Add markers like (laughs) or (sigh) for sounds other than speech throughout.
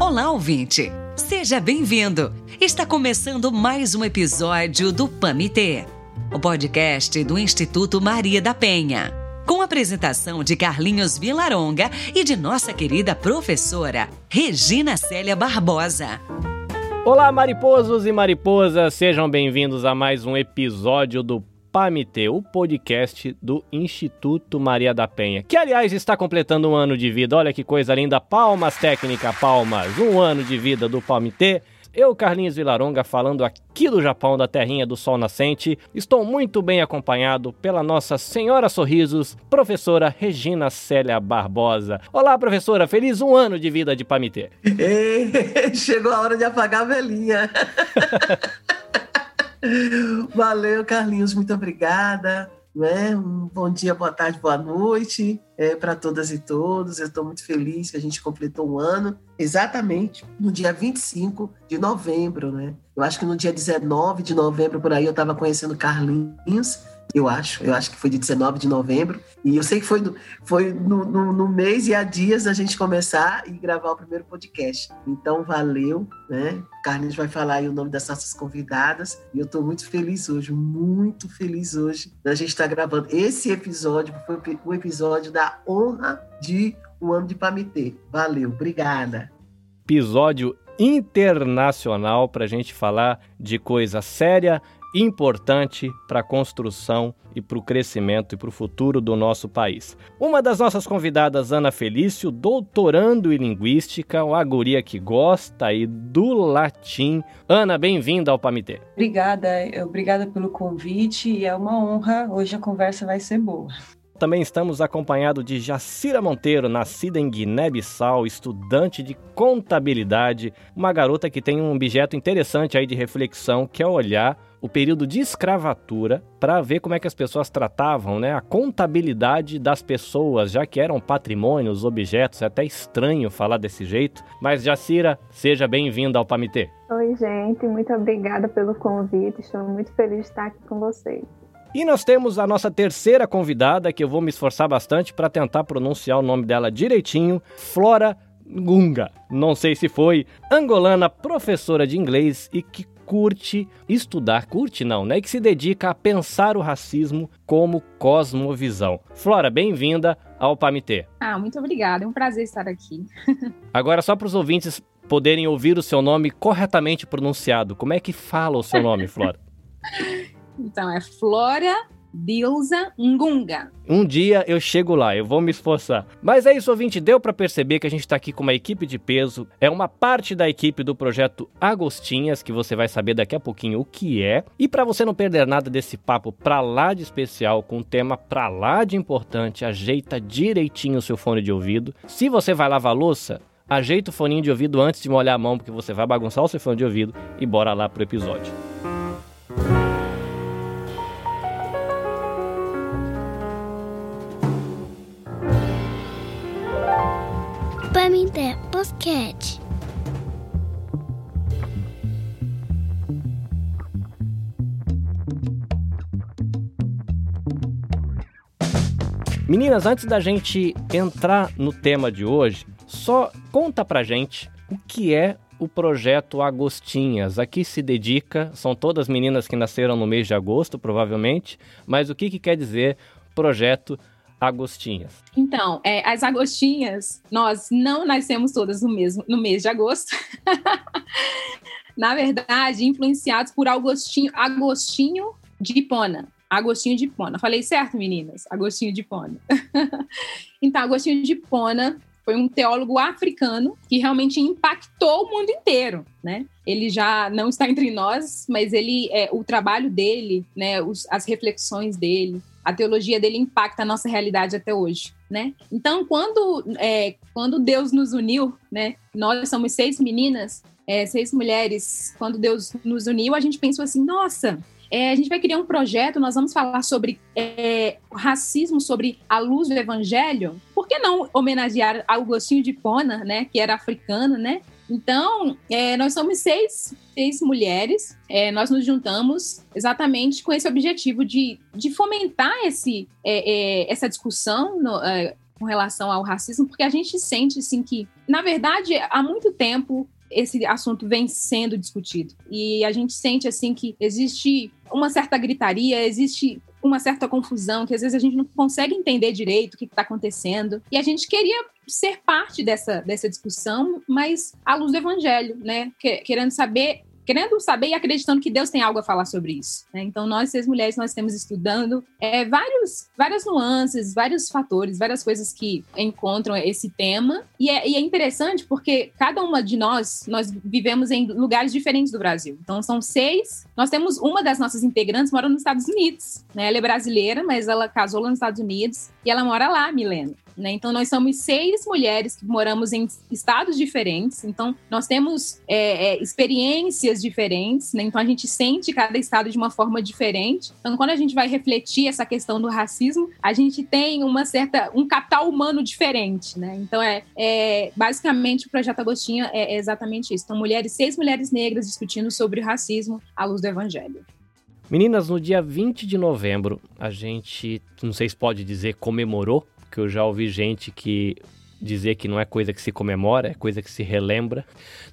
Olá, ouvinte! Seja bem-vindo! Está começando mais um episódio do PAMITê, o podcast do Instituto Maria da Penha. Com a apresentação de Carlinhos Vilaronga e de nossa querida professora Regina Célia Barbosa. Olá, mariposos e mariposas, sejam bem-vindos a mais um episódio do PAMITê, o podcast do Instituto Maria da Penha, que aliás está completando um ano de vida. Olha que coisa linda! Palmas técnica, palmas! Um ano de vida do PAMITê. Eu, Carlinhos Vilaronga, falando aqui do Japão, da terrinha do sol nascente, estou muito bem acompanhado pela nossa Senhora Sorrisos, professora Regina Célia Barbosa. Olá, professora, feliz um ano de vida de Pamitê. (laughs) Chegou a hora de apagar a velhinha. (laughs) Valeu, Carlinhos, muito obrigada. Né? Um bom dia, boa tarde, boa noite é, para todas e todos. Eu estou muito feliz que a gente completou um ano, exatamente no dia 25 de novembro. Né? Eu acho que no dia 19 de novembro, por aí, eu estava conhecendo Carlinhos eu acho. Eu acho que foi de 19 de novembro. E eu sei que foi, no, foi no, no, no, mês e há dias a gente começar e gravar o primeiro podcast. Então, valeu, né? Carlinhos vai falar aí o nome das nossas convidadas. E eu estou muito feliz hoje, muito feliz hoje da gente estar tá gravando esse episódio. Foi o episódio da honra de o ano de Pamitê. Valeu, obrigada. Episódio internacional para a gente falar de coisa séria, importante para a construção e para o crescimento e para o futuro do nosso país. Uma das nossas convidadas, Ana Felício, doutorando em Linguística, uma guria que gosta aí do latim. Ana, bem-vinda ao Pamitê. Obrigada, obrigada pelo convite e é uma honra. Hoje a conversa vai ser boa. Também estamos acompanhados de Jacira Monteiro, nascida em Guiné-Bissau, estudante de contabilidade, uma garota que tem um objeto interessante aí de reflexão, que é olhar o período de escravatura para ver como é que as pessoas tratavam né, a contabilidade das pessoas, já que eram patrimônios, objetos. É até estranho falar desse jeito. Mas, Jacira, seja bem-vinda ao Pamitê. Oi, gente. Muito obrigada pelo convite. Estou muito feliz de estar aqui com vocês. E nós temos a nossa terceira convidada, que eu vou me esforçar bastante para tentar pronunciar o nome dela direitinho, Flora Gunga. Não sei se foi angolana, professora de inglês e que curte estudar, curte não, né? Que se dedica a pensar o racismo como cosmovisão. Flora, bem-vinda ao Pamitê. Ah, muito obrigada, é um prazer estar aqui. (laughs) Agora, só para os ouvintes poderem ouvir o seu nome corretamente pronunciado, como é que fala o seu nome, Flora? (laughs) então, é Flora Dilza Ngunga. Um dia eu chego lá, eu vou me esforçar. Mas é isso, ouvinte, deu para perceber que a gente está aqui com uma equipe de peso. É uma parte da equipe do projeto Agostinhas, que você vai saber daqui a pouquinho o que é. E para você não perder nada desse papo pra lá de especial, com um tema pra lá de importante, ajeita direitinho o seu fone de ouvido. Se você vai lavar louça, ajeita o foninho de ouvido antes de molhar a mão, porque você vai bagunçar o seu fone de ouvido e bora lá pro episódio. Podcast. Meninas, antes da gente entrar no tema de hoje, só conta pra gente o que é o projeto Agostinhas. Aqui se dedica, são todas meninas que nasceram no mês de agosto, provavelmente, mas o que, que quer dizer projeto agostinhas? Então, é, as agostinhas, nós não nascemos todas no, mesmo, no mês de agosto. (laughs) Na verdade, influenciados por Agostinho, Agostinho de Hipona. Agostinho de Hipona. Falei certo, meninas? Agostinho de Hipona. (laughs) então, Agostinho de Hipona foi um teólogo africano que realmente impactou o mundo inteiro, né? Ele já não está entre nós, mas ele, é, o trabalho dele, né, os, as reflexões dele, a teologia dele impacta a nossa realidade até hoje, né? Então, quando, é, quando Deus nos uniu, né? Nós somos seis meninas, é, seis mulheres. Quando Deus nos uniu, a gente pensou assim, nossa, é, a gente vai criar um projeto, nós vamos falar sobre é, racismo, sobre a luz do evangelho. Por que não homenagear Augustinho de Pona, né, que era africano, né? Então, é, nós somos seis, seis mulheres, é, nós nos juntamos exatamente com esse objetivo de, de fomentar esse, é, é essa discussão no, é, com relação ao racismo, porque a gente sente assim que, na verdade, há muito tempo esse assunto vem sendo discutido. E a gente sente assim que existe uma certa gritaria, existe uma certa confusão, que às vezes a gente não consegue entender direito o que está acontecendo. E a gente queria ser parte dessa, dessa discussão, mas à luz do evangelho, né? Querendo saber querendo saber e acreditando que Deus tem algo a falar sobre isso. Né? Então, nós, seis mulheres, nós temos estudando é, vários, várias nuances, vários fatores, várias coisas que encontram esse tema. E é, e é interessante porque cada uma de nós, nós vivemos em lugares diferentes do Brasil. Então, são seis. Nós temos uma das nossas integrantes mora nos Estados Unidos. Né? Ela é brasileira, mas ela casou lá nos Estados Unidos e ela mora lá, Milena. Né? Então, nós somos seis mulheres que moramos em estados diferentes. Então, nós temos é, é, experiências diferentes. Né? Então, a gente sente cada estado de uma forma diferente. Então, quando a gente vai refletir essa questão do racismo, a gente tem uma certa um capital humano diferente. Né? Então, é, é basicamente o projeto Agostinho é, é exatamente isso. Então, mulheres, seis mulheres negras discutindo sobre o racismo à luz do Evangelho. Meninas, no dia 20 de novembro, a gente, não sei se pode dizer, comemorou que eu já ouvi gente que dizer que não é coisa que se comemora, é coisa que se relembra.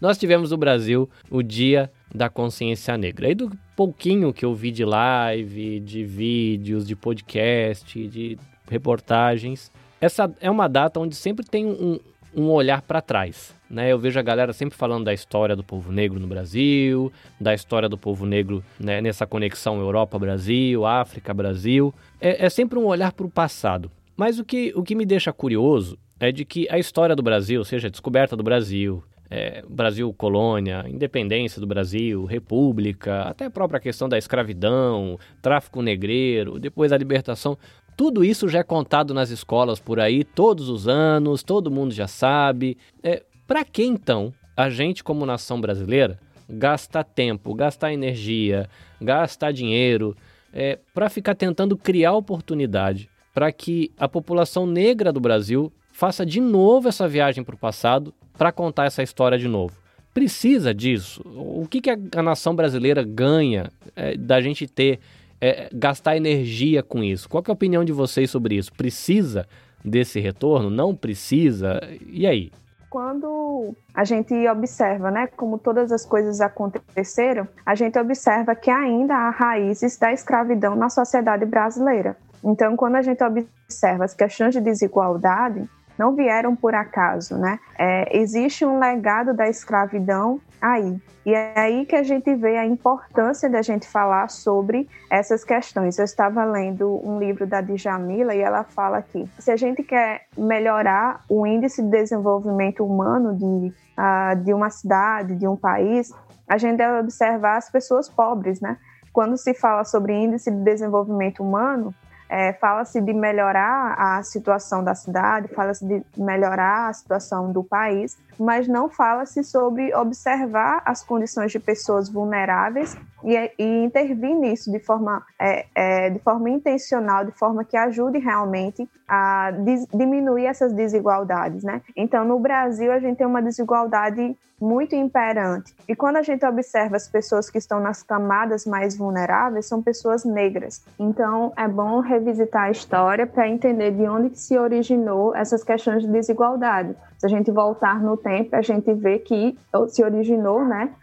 Nós tivemos no Brasil o Dia da Consciência Negra. E do pouquinho que eu vi de live, de vídeos, de podcast, de reportagens, essa é uma data onde sempre tem um, um olhar para trás. Né? Eu vejo a galera sempre falando da história do povo negro no Brasil, da história do povo negro né, nessa conexão Europa-Brasil, África-Brasil. É, é sempre um olhar para o passado. Mas o que, o que me deixa curioso é de que a história do Brasil, seja a descoberta do Brasil, é, Brasil colônia, independência do Brasil, república, até a própria questão da escravidão, tráfico negreiro, depois a libertação, tudo isso já é contado nas escolas por aí todos os anos, todo mundo já sabe. É, Para que então a gente, como nação brasileira, gastar tempo, gastar energia, gastar dinheiro é, para ficar tentando criar oportunidade para que a população negra do Brasil faça de novo essa viagem para o passado para contar essa história de novo. Precisa disso? O que, que a, nação brasileira ganha é, da gente ter, é, gastar energia com isso? Qual é a opinião de vocês sobre isso? Precisa desse retorno? Não precisa? E aí? Quando a gente observa, né, como todas as coisas aconteceram, a gente observa que ainda há raízes da escravidão na sociedade brasileira. Então, quando a gente observa as questões de desigualdade, não vieram por acaso, né? É, existe um legado da escravidão aí. E é aí que a gente vê a importância da gente falar sobre essas questões. Eu estava lendo um livro da Djamila e ela fala que se a gente quer melhorar o índice de desenvolvimento humano de, uh, de uma cidade, de um país, a gente deve observar as pessoas pobres, né? Quando se fala sobre índice de desenvolvimento humano, é, fala-se de melhorar a situação da cidade, fala-se de melhorar a situação do país, mas não fala-se sobre observar as condições de pessoas vulneráveis e, e intervir nisso de forma, é, é, de forma intencional, de forma que ajude realmente a dis, diminuir essas desigualdades, né? Então, no Brasil, a gente tem uma desigualdade muito imperante. E quando a gente observa as pessoas que estão nas camadas mais vulneráveis, são pessoas negras. Então, é bom revisitar a história para entender de onde se originou essas questões de desigualdade. Se a gente voltar no tempo, a gente vê que se originou, né,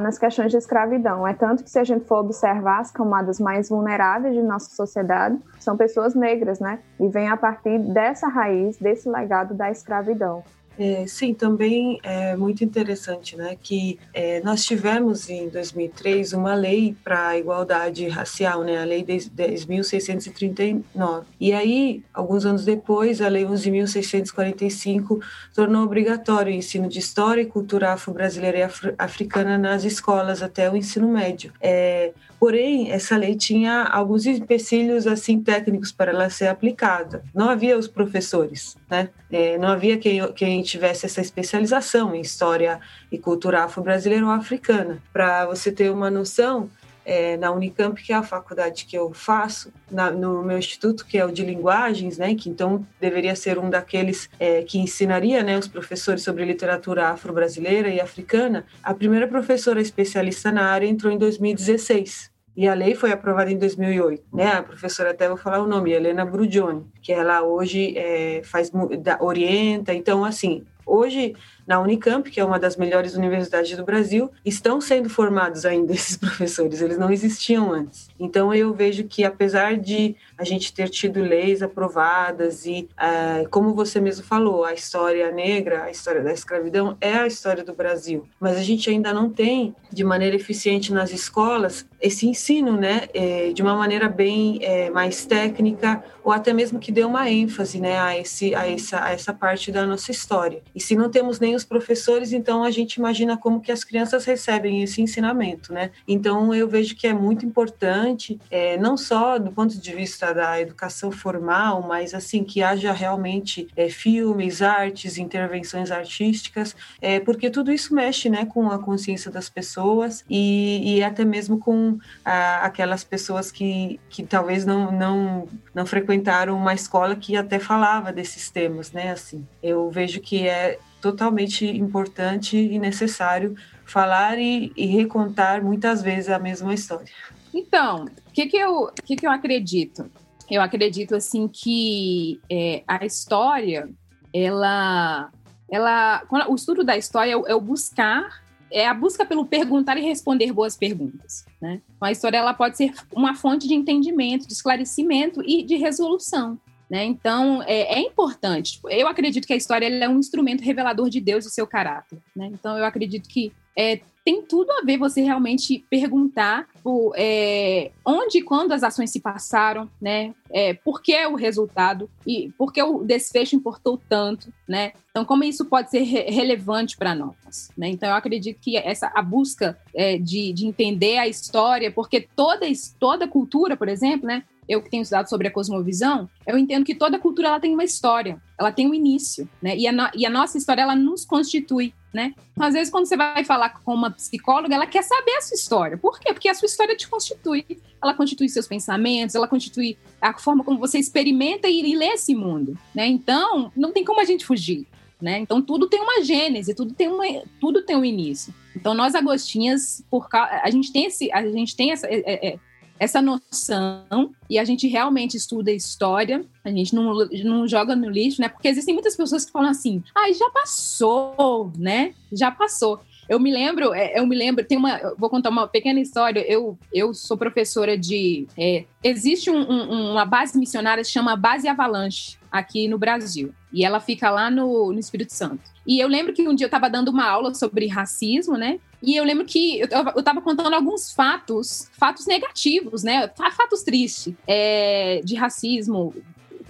nas questões de escravidão. É tanto que se a gente for observar as camadas mais vulneráveis de nossa sociedade, são pessoas negras, né? E vem a partir dessa raiz, desse legado da escravidão. É, sim, também é muito interessante, né, que é, nós tivemos em 2003 uma lei para a igualdade racial, né, a lei 10.639. E aí, alguns anos depois, a lei 11.645 tornou obrigatório o ensino de história e cultura afro-brasileira e africana nas escolas até o ensino médio. É, Porém, essa lei tinha alguns empecilhos assim técnicos para ela ser aplicada. Não havia os professores, né? É, não havia quem, quem tivesse essa especialização em história e cultura afro-brasileira ou africana. Para você ter uma noção, é, na Unicamp, que é a faculdade que eu faço, na, no meu instituto, que é o de linguagens, né, que então deveria ser um daqueles é, que ensinaria né, os professores sobre literatura afro-brasileira e africana, a primeira professora especialista na área entrou em 2016. E a lei foi aprovada em 2008, né? A professora até vou falar o nome, Helena Brugioni, que ela hoje é, faz orienta. Então, assim, hoje na Unicamp, que é uma das melhores universidades do Brasil, estão sendo formados ainda (laughs) esses professores, eles não existiam antes. Então eu vejo que apesar de a gente ter tido leis aprovadas e, uh, como você mesmo falou, a história negra, a história da escravidão é a história do Brasil, mas a gente ainda não tem de maneira eficiente nas escolas esse ensino, né, é, de uma maneira bem é, mais técnica ou até mesmo que dê uma ênfase, né, a esse a essa a essa parte da nossa história. E se não temos nem os professores, então a gente imagina como que as crianças recebem esse ensinamento, né? Então eu vejo que é muito importante, é, não só do ponto de vista da educação formal, mas assim que haja realmente é, filmes, artes, intervenções artísticas, é, porque tudo isso mexe, né, com a consciência das pessoas e, e até mesmo com a, aquelas pessoas que, que talvez não, não não frequentaram uma escola que até falava desses temas, né? Assim, eu vejo que é totalmente importante e necessário falar e, e recontar muitas vezes a mesma história. Então, o que, que, eu, que, que eu acredito? Eu acredito assim que é, a história, ela, ela, o estudo da história é o, é o buscar é a busca pelo perguntar e responder boas perguntas. Né? Então, a história ela pode ser uma fonte de entendimento, de esclarecimento e de resolução. Né? Então, é, é, importante. Tipo, eu acredito que a história é um instrumento revelador de Deus e seu caráter. Né? Então, eu acredito que é, tem tudo a ver você realmente perguntar por, é, onde e quando as ações se passaram, né? É, por que o resultado e por que o desfecho importou tanto, né? Então, como isso pode ser re relevante para nós, né? Então, eu acredito que essa a busca é, de, de entender a história, porque toda toda cultura, por exemplo, né? Eu que tenho estudado sobre a cosmovisão, eu entendo que toda cultura ela tem uma história, ela tem um início, né? E a, no, e a nossa história ela nos constitui, né? Então, às vezes quando você vai falar com uma psicóloga, ela quer saber a sua história. Por quê? Porque a sua história te constitui. Ela constitui seus pensamentos, ela constitui a forma como você experimenta e, e lê esse mundo, né? Então, não tem como a gente fugir. Né? Então tudo tem uma gênese, tudo tem uma, tudo tem um início. Então nós agostinhas, por a gente tem esse, a gente tem essa, é, é, essa noção e a gente realmente estuda história, a gente não, não joga no lixo, né? Porque existem muitas pessoas que falam assim, ai, ah, já passou, né? Já passou. Eu me lembro, é, eu me lembro, tem uma, vou contar uma pequena história. Eu, eu sou professora de. É, existe um, um, uma base missionária que chama Base Avalanche aqui no Brasil. E ela fica lá no, no Espírito Santo. E eu lembro que um dia eu estava dando uma aula sobre racismo, né? E eu lembro que eu, eu tava contando alguns fatos, fatos negativos, né? Fatos tristes é, de racismo,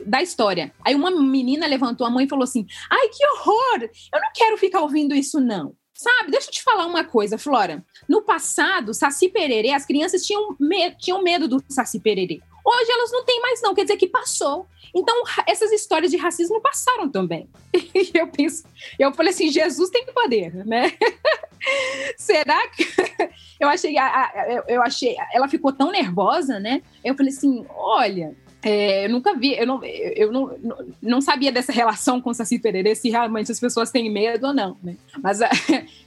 da história. Aí uma menina levantou a mão e falou assim: Ai, que horror! Eu não quero ficar ouvindo isso, não. Sabe, deixa eu te falar uma coisa, Flora. No passado, Saci Pererê, as crianças tinham, me tinham medo do Saci Pererê. Hoje elas não têm mais, não, quer dizer que passou. Então, essas histórias de racismo passaram também. (laughs) E eu penso, eu falei assim: Jesus tem poder, né? (laughs) Será que. (laughs) Eu achei, eu achei, ela ficou tão nervosa, né? Eu falei assim: olha, é, eu nunca vi, eu, não, eu não, não sabia dessa relação com o Saci Pererê, se realmente as pessoas têm medo ou não, né? Mas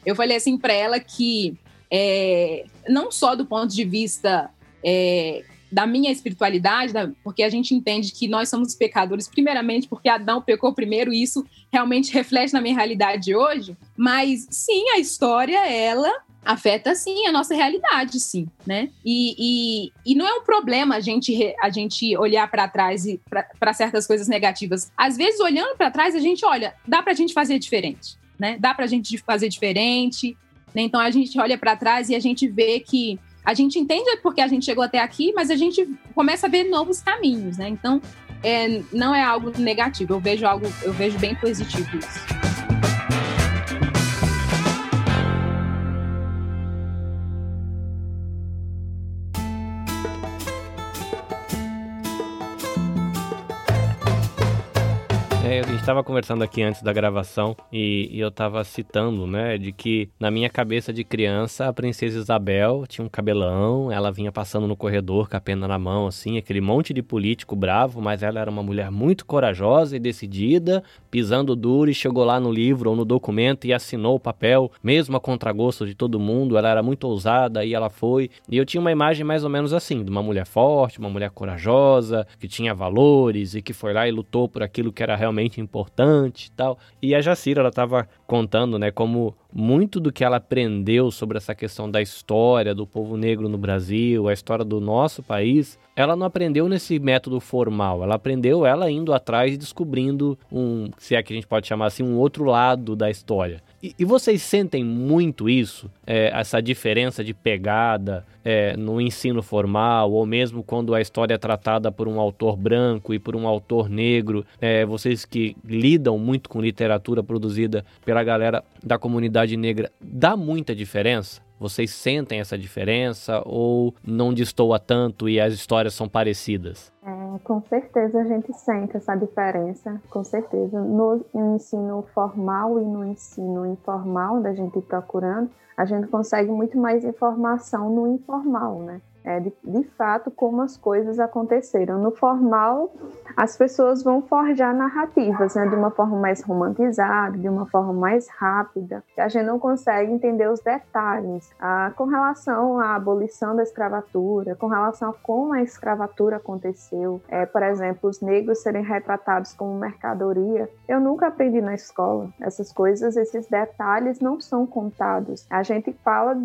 eu falei assim para ela que, é, não só do ponto de vista é, da minha espiritualidade, da, porque a gente entende que nós somos pecadores, primeiramente porque Adão pecou primeiro, e isso realmente reflete na minha realidade hoje. Mas sim, a história, ela afeta sim a nossa realidade, sim, né? E, e, e não é um problema a gente, a gente olhar para trás e para certas coisas negativas. Às vezes, olhando para trás, a gente olha, dá para a gente fazer diferente, né? Dá para a gente fazer diferente. Né? Então a gente olha para trás e a gente vê que a gente entende porque a gente chegou até aqui, mas a gente começa a ver novos caminhos, né? Então, é, não é algo negativo, eu vejo algo, eu vejo bem positivo isso. É, gente estava conversando aqui antes da gravação e, e eu estava citando, né, de que na minha cabeça de criança a princesa Isabel tinha um cabelão, ela vinha passando no corredor com a pena na mão, assim, aquele monte de político bravo, mas ela era uma mulher muito corajosa e decidida, pisando duro e chegou lá no livro ou no documento e assinou o papel, mesmo a contragosto de todo mundo, ela era muito ousada e ela foi. E eu tinha uma imagem mais ou menos assim, de uma mulher forte, uma mulher corajosa, que tinha valores e que foi lá e lutou por aquilo que era realmente realmente importante e tal. E a Jacira, ela estava contando, né, como muito do que ela aprendeu sobre essa questão da história do povo negro no Brasil, a história do nosso país, ela não aprendeu nesse método formal, ela aprendeu ela indo atrás e descobrindo um, se é que a gente pode chamar assim, um outro lado da história. E, e vocês sentem muito isso, é, essa diferença de pegada é, no ensino formal, ou mesmo quando a história é tratada por um autor branco e por um autor negro, é, vocês que lidam muito com literatura produzida pela galera da comunidade negra, dá muita diferença? Vocês sentem essa diferença ou não destoa tanto e as histórias são parecidas? É, com certeza a gente sente essa diferença, com certeza. No ensino formal e no ensino informal, da gente procurando, a gente consegue muito mais informação no informal, né? É, de, de fato como as coisas aconteceram. No formal, as pessoas vão forjar narrativas, né, de uma forma mais romantizada, de uma forma mais rápida. A gente não consegue entender os detalhes ah, com relação à abolição da escravatura, com relação a como a escravatura aconteceu. É, por exemplo, os negros serem retratados como mercadoria. Eu nunca aprendi na escola essas coisas, esses detalhes não são contados. A gente fala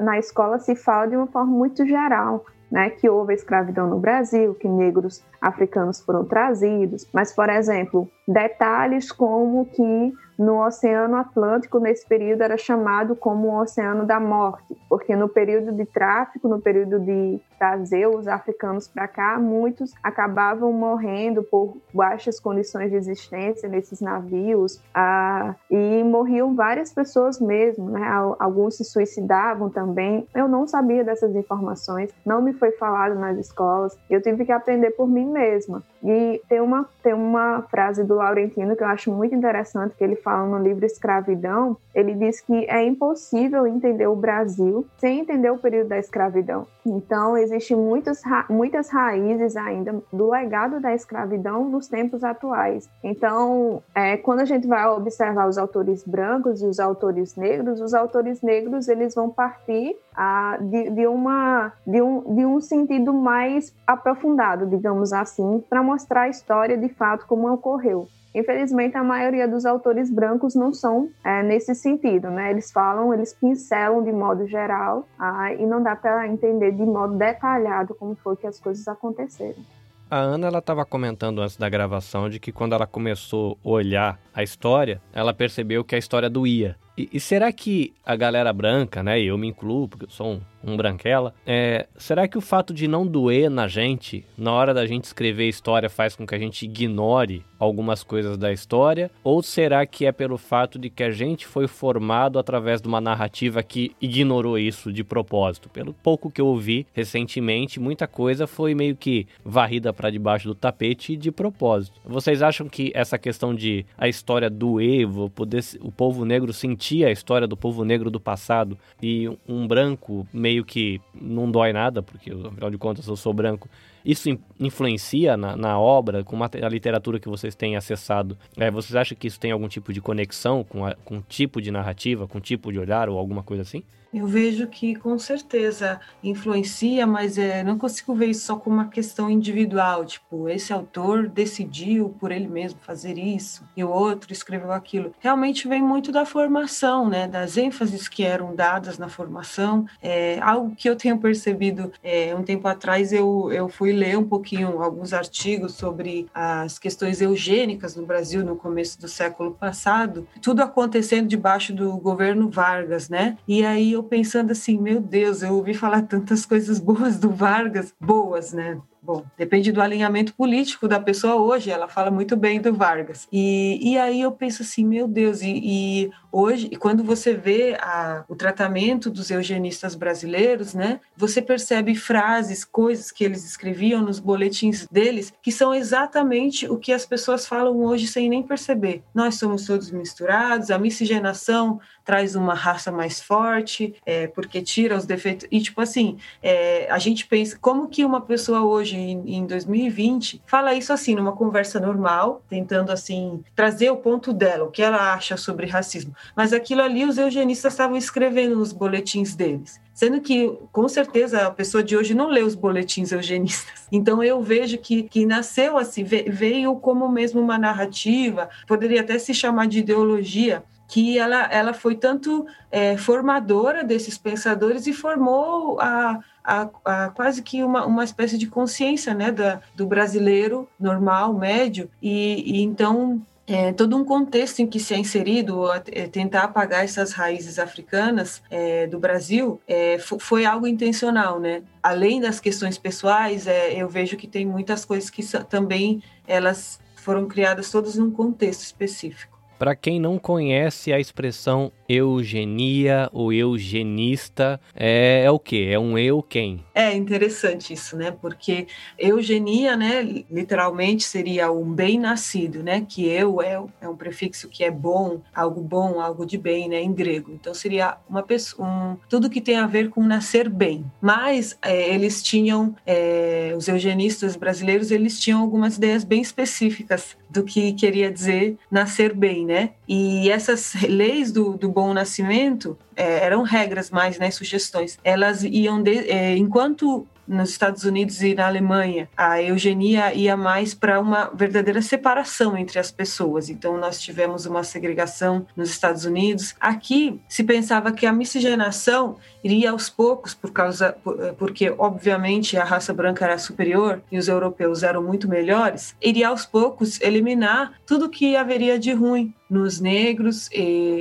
na escola se fala de uma forma muito geral né, que houve a escravidão no Brasil, que negros africanos foram trazidos, mas, por exemplo, detalhes como que no Oceano Atlântico, nesse período, era chamado como o Oceano da Morte, porque no período de tráfico, no período de trazer os africanos para cá, muitos acabavam morrendo por baixas condições de existência nesses navios, ah, e morriam várias pessoas mesmo, né? alguns se suicidavam também. Eu não sabia dessas informações, não me foi falado nas escolas, eu tive que aprender por mim mesma. E tem uma, tem uma frase do Laurentino que eu acho muito interessante, que ele fala no livro Escravidão, ele diz que é impossível entender o Brasil sem entender o período da escravidão. Então, existem muitas, muitas raízes ainda do legado da escravidão nos tempos atuais. Então, é, quando a gente vai observar os autores brancos e os autores negros, os autores negros eles vão partir a, de, de, uma, de, um, de um sentido mais aprofundado, digamos assim, para mostrar a história de fato como ocorreu. Infelizmente, a maioria dos autores brancos não são é, nesse sentido, né? Eles falam, eles pincelam de modo geral ah, e não dá para entender de modo detalhado como foi que as coisas aconteceram. A Ana ela estava comentando antes da gravação de que quando ela começou a olhar a história, ela percebeu que a história doía. E, e será que a galera branca, né, eu me incluo, porque eu sou um um branquela. É, será que o fato de não doer na gente, na hora da gente escrever história, faz com que a gente ignore algumas coisas da história? Ou será que é pelo fato de que a gente foi formado através de uma narrativa que ignorou isso de propósito? Pelo pouco que eu ouvi recentemente, muita coisa foi meio que varrida para debaixo do tapete de propósito. Vocês acham que essa questão de a história doer, poder, o povo negro sentir a história do povo negro do passado e um branco meio meio que não dói nada, porque afinal de contas eu sou branco. Isso influencia na, na obra, com a literatura que vocês têm acessado? É, vocês acham que isso tem algum tipo de conexão com, a, com tipo de narrativa, com tipo de olhar ou alguma coisa assim? Eu vejo que com certeza influencia, mas é, não consigo ver isso só como uma questão individual, tipo, esse autor decidiu por ele mesmo fazer isso e o outro escreveu aquilo. Realmente vem muito da formação, né, das ênfases que eram dadas na formação. É, algo que eu tenho percebido é, um tempo atrás, eu, eu fui ler um pouquinho alguns artigos sobre as questões eugênicas no Brasil no começo do século passado, tudo acontecendo debaixo do governo Vargas, né? E aí eu pensando assim, meu Deus, eu ouvi falar tantas coisas boas do Vargas, boas, né? Bom, depende do alinhamento político da pessoa hoje. Ela fala muito bem do Vargas. E, e aí eu penso assim, meu Deus, e, e hoje, quando você vê a, o tratamento dos eugenistas brasileiros, né, você percebe frases, coisas que eles escreviam nos boletins deles, que são exatamente o que as pessoas falam hoje sem nem perceber. Nós somos todos misturados, a miscigenação traz uma raça mais forte, é, porque tira os defeitos. E, tipo assim, é, a gente pensa, como que uma pessoa hoje, em, em 2020, fala isso assim, numa conversa normal, tentando, assim, trazer o ponto dela, o que ela acha sobre racismo. Mas aquilo ali os eugenistas estavam escrevendo nos boletins deles. Sendo que, com certeza, a pessoa de hoje não lê os boletins eugenistas. (laughs) Então, eu vejo que, que nasceu assim, veio como mesmo uma narrativa, poderia até se chamar de ideologia, que ela, ela foi tanto é, formadora desses pensadores e formou a, a, a, quase que uma, uma espécie de consciência né, da, do brasileiro normal, médio, e, e então é, todo um contexto em que se é inserido é, tentar apagar essas raízes africanas é, do Brasil é, foi algo intencional, né? Além das questões pessoais, é, eu vejo que tem muitas coisas que também elas foram criadas todas num contexto específico. Para quem não conhece a expressão eugenia ou eugenista, é, é o que? É um eu quem? É interessante isso, né? Porque eugenia, né, literalmente seria um bem nascido, né? Que eu é, é um prefixo que é bom, algo bom, algo de bem, né, em grego. Então seria uma pessoa, um, tudo que tem a ver com nascer bem. Mas é, eles tinham, é, os eugenistas brasileiros, eles tinham algumas ideias bem específicas do que queria dizer nascer bem, né? E essas leis do, do bom nascimento é, eram regras mais, né, sugestões. Elas iam, de, é, enquanto nos Estados Unidos e na Alemanha, a eugenia ia mais para uma verdadeira separação entre as pessoas. Então, nós tivemos uma segregação nos Estados Unidos. Aqui, se pensava que a miscigenação iria aos poucos, por causa, porque, obviamente, a raça branca era superior e os europeus eram muito melhores, iria aos poucos eliminar tudo que haveria de ruim nos negros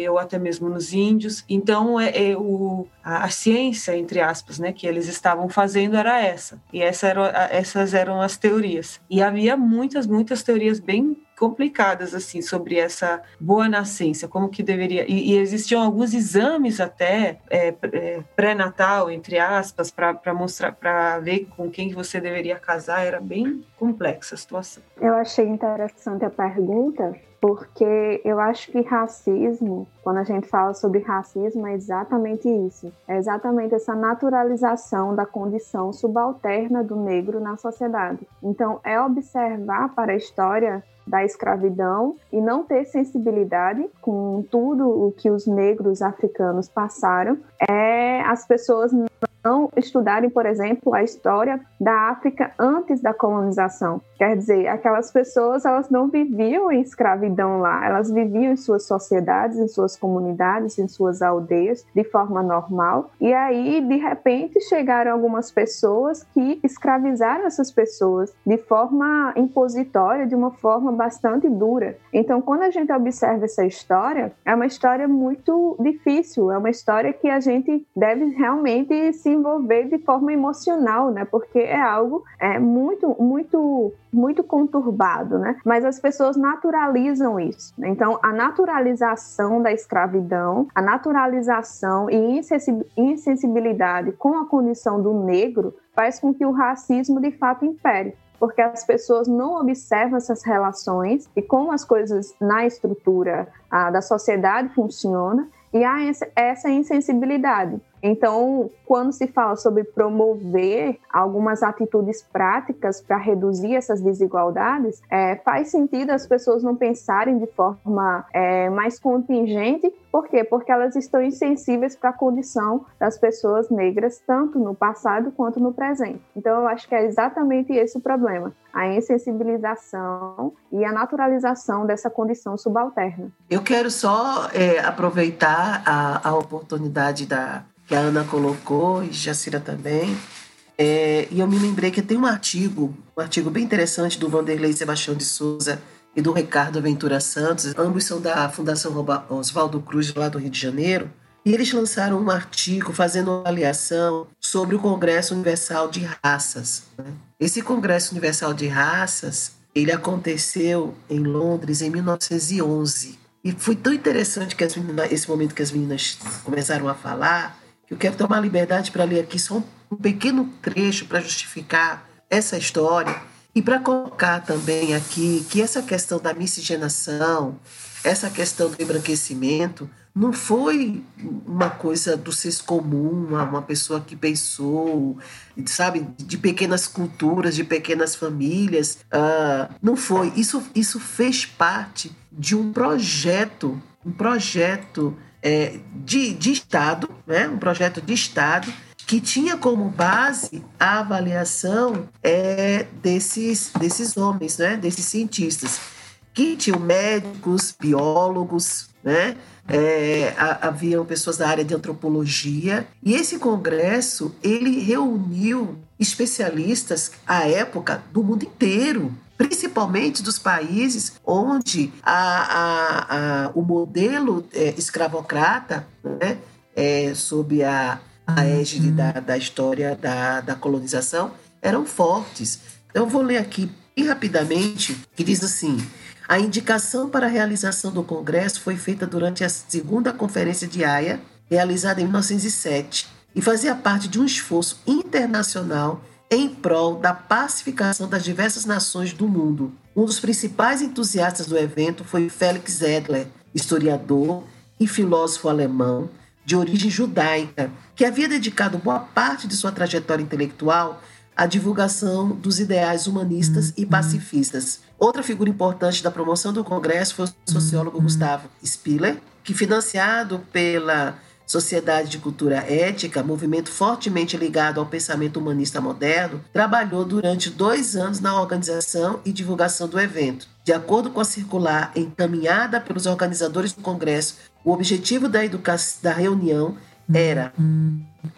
ou até mesmo nos índios. Então, é, é o, a, a, ciência, entre aspas, né, que eles estavam fazendo era essa. E essa era, essas eram as teorias. E havia muitas, muitas teorias bem complicadas assim sobre essa boa nascença, como que deveria e, e existiam alguns exames até é, é, pré-natal entre aspas para mostrar para ver com quem você deveria casar era bem complexa a situação. Eu achei interessante a pergunta porque eu acho que racismo, quando a gente fala sobre racismo, é exatamente isso. É exatamente essa naturalização da condição subalterna do negro na sociedade. Então, é observar para a história da escravidão e não ter sensibilidade com tudo o que os negros africanos passaram, é as pessoas não estudarem, por exemplo, a história da África antes da colonização. Quer dizer, aquelas pessoas elas não viviam em escravidão lá, elas viviam em suas sociedades, em suas comunidades, em suas aldeias de forma normal. E aí, de repente, chegaram algumas pessoas que escravizaram essas pessoas de forma impositória, de uma forma bastante dura. Então, quando a gente observa essa história, é uma história muito difícil, é uma história que a gente deve realmente se envolver de forma emocional, né? Porque é algo é muito, muito, muito conturbado, né? Mas as pessoas naturalizam isso. Então, a naturalização da escravidão, a naturalização e insensibilidade com a condição do negro faz com que o racismo de fato impere porque as pessoas não observam essas relações e como as coisas na estrutura da sociedade funcionam e há essa insensibilidade. Então, quando se fala sobre promover algumas atitudes práticas para reduzir essas desigualdades, é, faz sentido as pessoas não pensarem de forma é, mais contingente. Por quê? Porque elas estão insensíveis para a condição das pessoas negras, tanto no passado quanto no presente. Então, eu acho que é exatamente esse o problema: a insensibilização e a naturalização dessa condição subalterna. Eu quero só é, aproveitar a, a oportunidade da que a Ana colocou e Jacira também. É, e eu me lembrei que tem um artigo, um artigo bem interessante do Vanderlei Sebastião de Souza e do Ricardo Ventura Santos, ambos são da Fundação Oswaldo Cruz, lá do Rio de Janeiro, E eles lançaram um artigo fazendo uma avaliação sobre o Congresso Universal de Raças. Né? Esse Congresso Universal de Raças, ele aconteceu em Londres em 1911. E foi tão interessante que meninas, esse momento que as meninas começaram a falar, eu quero tomar liberdade para ler aqui só um pequeno trecho para justificar essa história e para colocar também aqui que essa questão da miscigenação, essa questão do embranquecimento, não foi uma coisa do senso comum, uma pessoa que pensou, sabe, de pequenas culturas, de pequenas famílias. Uh, não foi. Isso, isso fez parte de um projeto, um projeto é, de, de Estado, né? um projeto de Estado que tinha como base a avaliação é, desses, desses homens, né? desses cientistas, que tinham médicos, biólogos, né? É, haviam pessoas da área de antropologia e esse congresso ele reuniu especialistas à época do mundo inteiro principalmente dos países onde a, a, a, o modelo é, escravocrata, né, é, sob a, a égide da, da história da, da colonização, eram fortes. Então, eu vou ler aqui bem rapidamente, que diz assim: a indicação para a realização do Congresso foi feita durante a segunda Conferência de Haia, realizada em 1907, e fazia parte de um esforço internacional em prol da pacificação das diversas nações do mundo. Um dos principais entusiastas do evento foi Felix Edler, historiador e filósofo alemão de origem judaica, que havia dedicado boa parte de sua trajetória intelectual à divulgação dos ideais humanistas e pacifistas. Outra figura importante da promoção do Congresso foi o sociólogo Gustavo Spiller, que, financiado pela Sociedade de Cultura Ética, movimento fortemente ligado ao pensamento humanista moderno, trabalhou durante dois anos na organização e divulgação do evento. De acordo com a circular encaminhada pelos organizadores do Congresso, o objetivo da, da reunião era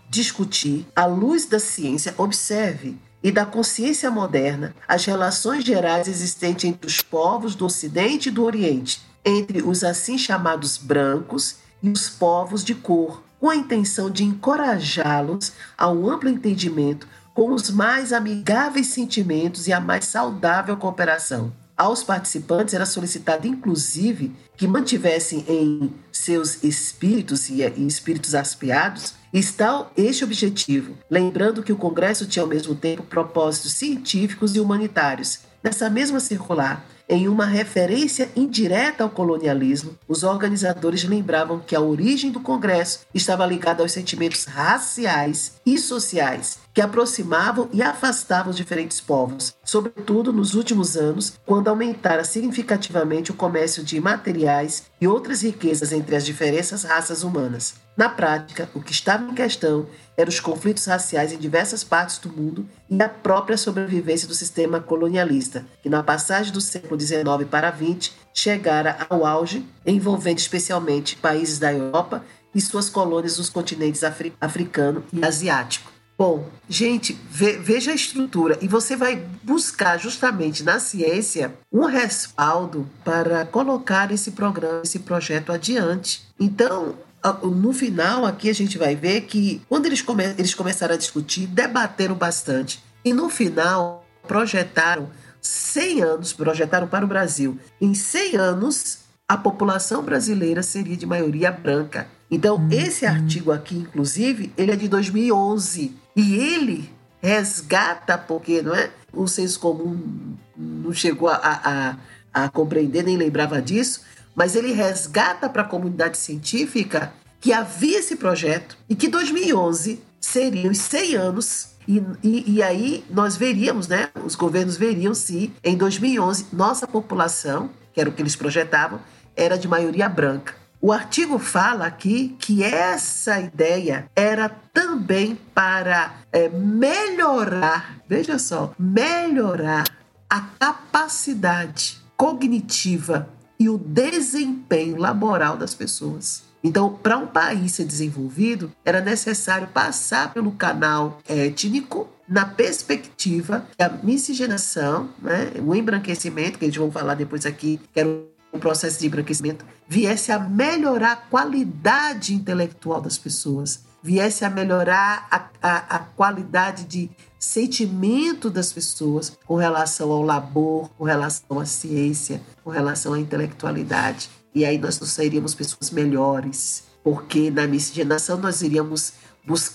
discutir, à luz da ciência, observe, e da consciência moderna as relações gerais existentes entre os povos do Ocidente e do Oriente, entre os assim chamados brancos os povos de cor, com a intenção de encorajá-los a um amplo entendimento com os mais amigáveis sentimentos e a mais saudável cooperação. Aos participantes era solicitado, inclusive, que mantivessem em seus espíritos e espíritos aspiados está este objetivo, lembrando que o Congresso tinha ao mesmo tempo propósitos científicos e humanitários. Nessa mesma circular, em uma referência indireta ao colonialismo, os organizadores lembravam que a origem do Congresso estava ligada aos sentimentos raciais e sociais que aproximavam e afastavam os diferentes povos, sobretudo nos últimos anos, quando aumentara significativamente o comércio de materiais e outras riquezas entre as diferentes raças humanas. Na prática, o que estava em questão eram os conflitos raciais em diversas partes do mundo e a própria sobrevivência do sistema colonialista, que na passagem do século XIX para XX chegara ao auge, envolvendo especialmente países da Europa e suas colônias nos continentes afri africano e asiático. Bom, gente, ve veja a estrutura e você vai buscar justamente na ciência um respaldo para colocar esse programa, esse projeto adiante. Então, no final aqui a gente vai ver que quando eles, come eles começaram a discutir, debateram bastante. E no final projetaram 100 anos, projetaram para o Brasil. Em 100 anos, a população brasileira seria de maioria branca. Então, uhum. esse artigo aqui, inclusive, ele é de 2011. E ele resgata, porque não é, o senso comum não chegou a, a, a compreender, nem lembrava disso, mas ele resgata para a comunidade científica que havia esse projeto e que 2011 seriam os 100 anos e, e, e, aí nós veríamos, né? Os governos veriam se em 2011 nossa população, que era o que eles projetavam, era de maioria branca. O artigo fala aqui que essa ideia era também para é, melhorar, veja só, melhorar a capacidade cognitiva e o desempenho laboral das pessoas. Então, para um país ser desenvolvido, era necessário passar pelo canal étnico na perspectiva da miscigenação, né, o embranquecimento, que eles vão falar depois aqui, que era o processo de embranquecimento viesse a melhorar a qualidade intelectual das pessoas, viesse a melhorar a, a, a qualidade de sentimento das pessoas com relação ao labor, com relação à ciência, com relação à intelectualidade. E aí nós não seríamos pessoas melhores, porque na miscigenação nós iríamos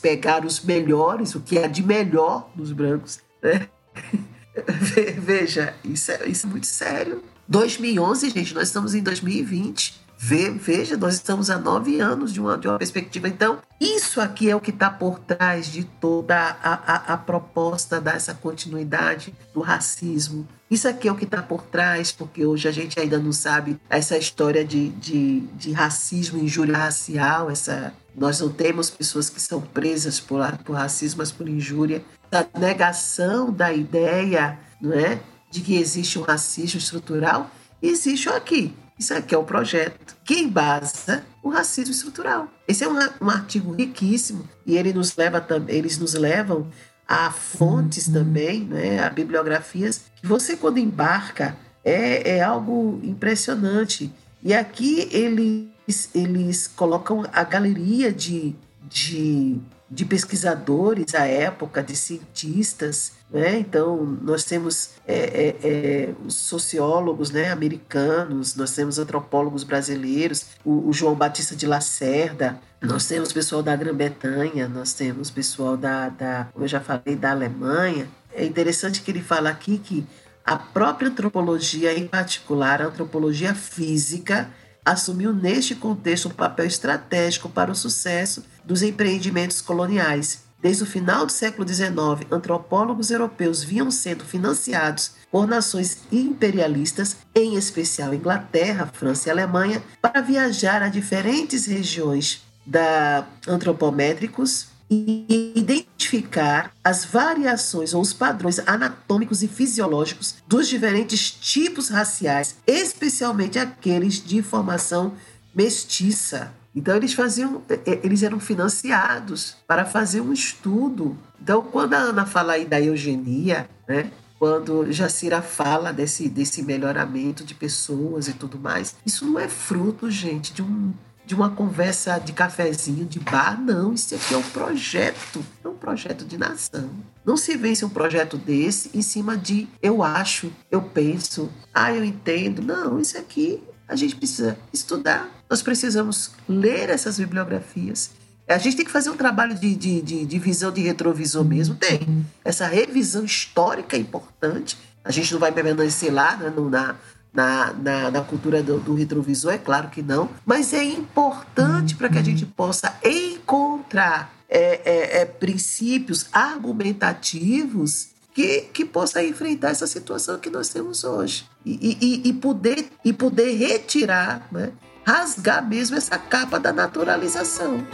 pegar os melhores, o que é de melhor nos brancos. Né? (laughs) Veja, isso é, isso é muito sério. 2011, gente, nós estamos em 2020. Veja, nós estamos há nove anos de uma, de uma perspectiva. Então, isso aqui é o que está por trás de toda a, a, a proposta dessa continuidade do racismo. Isso aqui é o que está por trás, porque hoje a gente ainda não sabe essa história de, de, de racismo, injúria racial. Essa, nós não temos pessoas que são presas por, por racismo, mas por injúria. A negação da ideia não é, de que existe um racismo estrutural, existe aqui. Isso aqui é o projeto que embasa o racismo estrutural. Esse é um, um artigo riquíssimo e ele nos leva, eles nos levam a fontes também, né, a bibliografias. Você, quando embarca, é, é algo impressionante. E aqui eles, eles colocam a galeria de, de de pesquisadores à época, de cientistas, né? Então nós temos é, é, é, sociólogos, né, americanos, nós temos antropólogos brasileiros, o, o, João Batista de Lacerda, nós temos pessoal da Grã-Bretanha, nós temos pessoal da, da, como eu já falei, da Alemanha. É interessante que ele fala aqui que a própria antropologia, em particular a antropologia física, assumiu neste contexto um papel estratégico para o sucesso dos empreendimentos coloniais. Desde o final do século XIX, antropólogos europeus vinham sendo financiados por nações imperialistas, em especial Inglaterra, França e Alemanha, para viajar a diferentes regiões da antropométricos e identificar as variações ou os padrões anatômicos e fisiológicos dos diferentes tipos raciais, especialmente aqueles de formação mestiça. Então eles faziam, eles eram financiados para fazer um estudo. Então quando a Ana fala aí da eugenia, né? Quando Jacira fala desse, desse melhoramento de pessoas e tudo mais, isso não é fruto, gente, de um de uma conversa de cafezinho, de bar, não. Isso aqui é um projeto, é um projeto de nação. Não se vence um projeto desse em cima de eu acho, eu penso, ah, eu entendo. Não, isso aqui a gente precisa estudar. Nós precisamos ler essas bibliografias. A gente tem que fazer um trabalho de, de, de, de visão de retrovisor mesmo. Tem. Essa revisão histórica é importante. A gente não vai permanecer lá né, na, na, na, na cultura do, do, retrovisor, é claro que não, mas é importante para que a gente possa encontrar é, é, é, princípios argumentativos que, que possa enfrentar essa situação que nós temos hoje e, e, e poder, e poder retirar, né, rasgar mesmo essa capa da naturalização.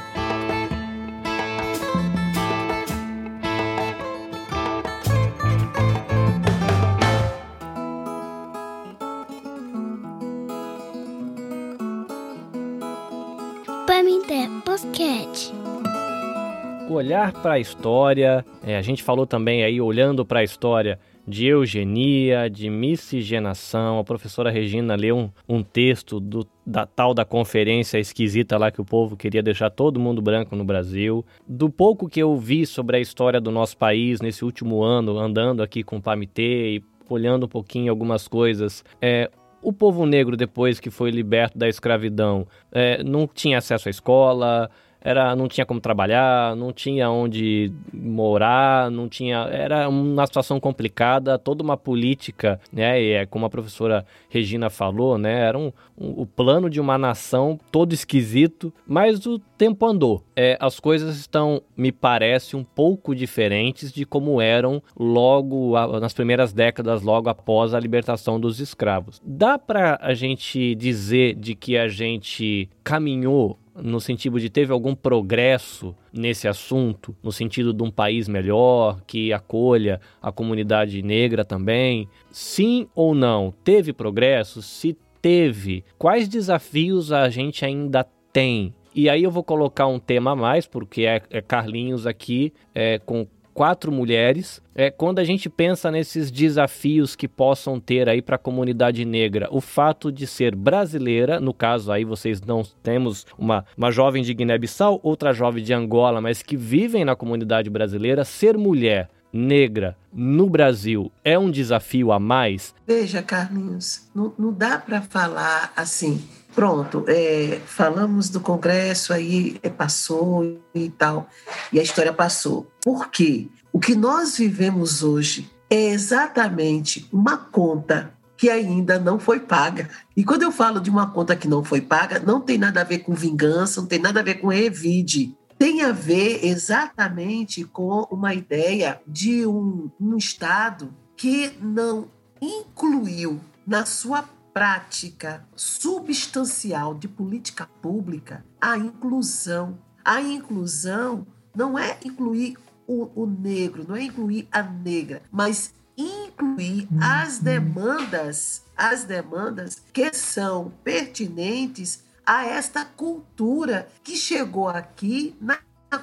Olhar para a história, é, a gente falou também aí, olhando para a história de eugenia, de miscigenação. A professora Regina leu um, um texto do, da tal da conferência esquisita lá que o povo queria deixar todo mundo branco no Brasil. Do pouco que eu vi sobre a história do nosso país nesse último ano, andando aqui com o Pamitê e olhando um pouquinho algumas coisas, é, o povo negro, depois que foi liberto da escravidão, é, não tinha acesso à escola, era não tinha como trabalhar, não tinha onde morar, não tinha, era uma situação complicada, toda uma política, né? E é como a professora Regina falou, né? Era um, um o plano de uma nação todo esquisito, mas o tempo andou. É, as coisas estão, me parece, um pouco diferentes de como eram logo a, nas primeiras décadas, logo após a libertação dos escravos. Dá para a gente dizer de que a gente caminhou no sentido de teve algum progresso nesse assunto, no sentido de um país melhor, que acolha a comunidade negra também? Sim ou não? Teve progresso? Se teve, quais desafios a gente ainda tem? E aí eu vou colocar um tema a mais, porque é, é Carlinhos aqui é, com quatro mulheres. É, quando a gente pensa nesses desafios que possam ter aí para a comunidade negra, o fato de ser brasileira, no caso aí vocês não temos uma, uma jovem de Guiné-Bissau, outra jovem de Angola, mas que vivem na comunidade brasileira, ser mulher negra no Brasil é um desafio a mais? Veja, Carlinhos, não, não dá para falar assim Pronto, é, falamos do Congresso, aí é, passou e tal, e a história passou. Por quê? O que nós vivemos hoje é exatamente uma conta que ainda não foi paga. E quando eu falo de uma conta que não foi paga, não tem nada a ver com vingança, não tem nada a ver com evide. Tem a ver exatamente com uma ideia de um, um Estado que não incluiu na sua prática substancial de política pública a inclusão. A inclusão não é incluir o, o negro, não é incluir a negra, mas incluir as uhum. demandas, as demandas que são pertinentes a esta cultura que chegou aqui na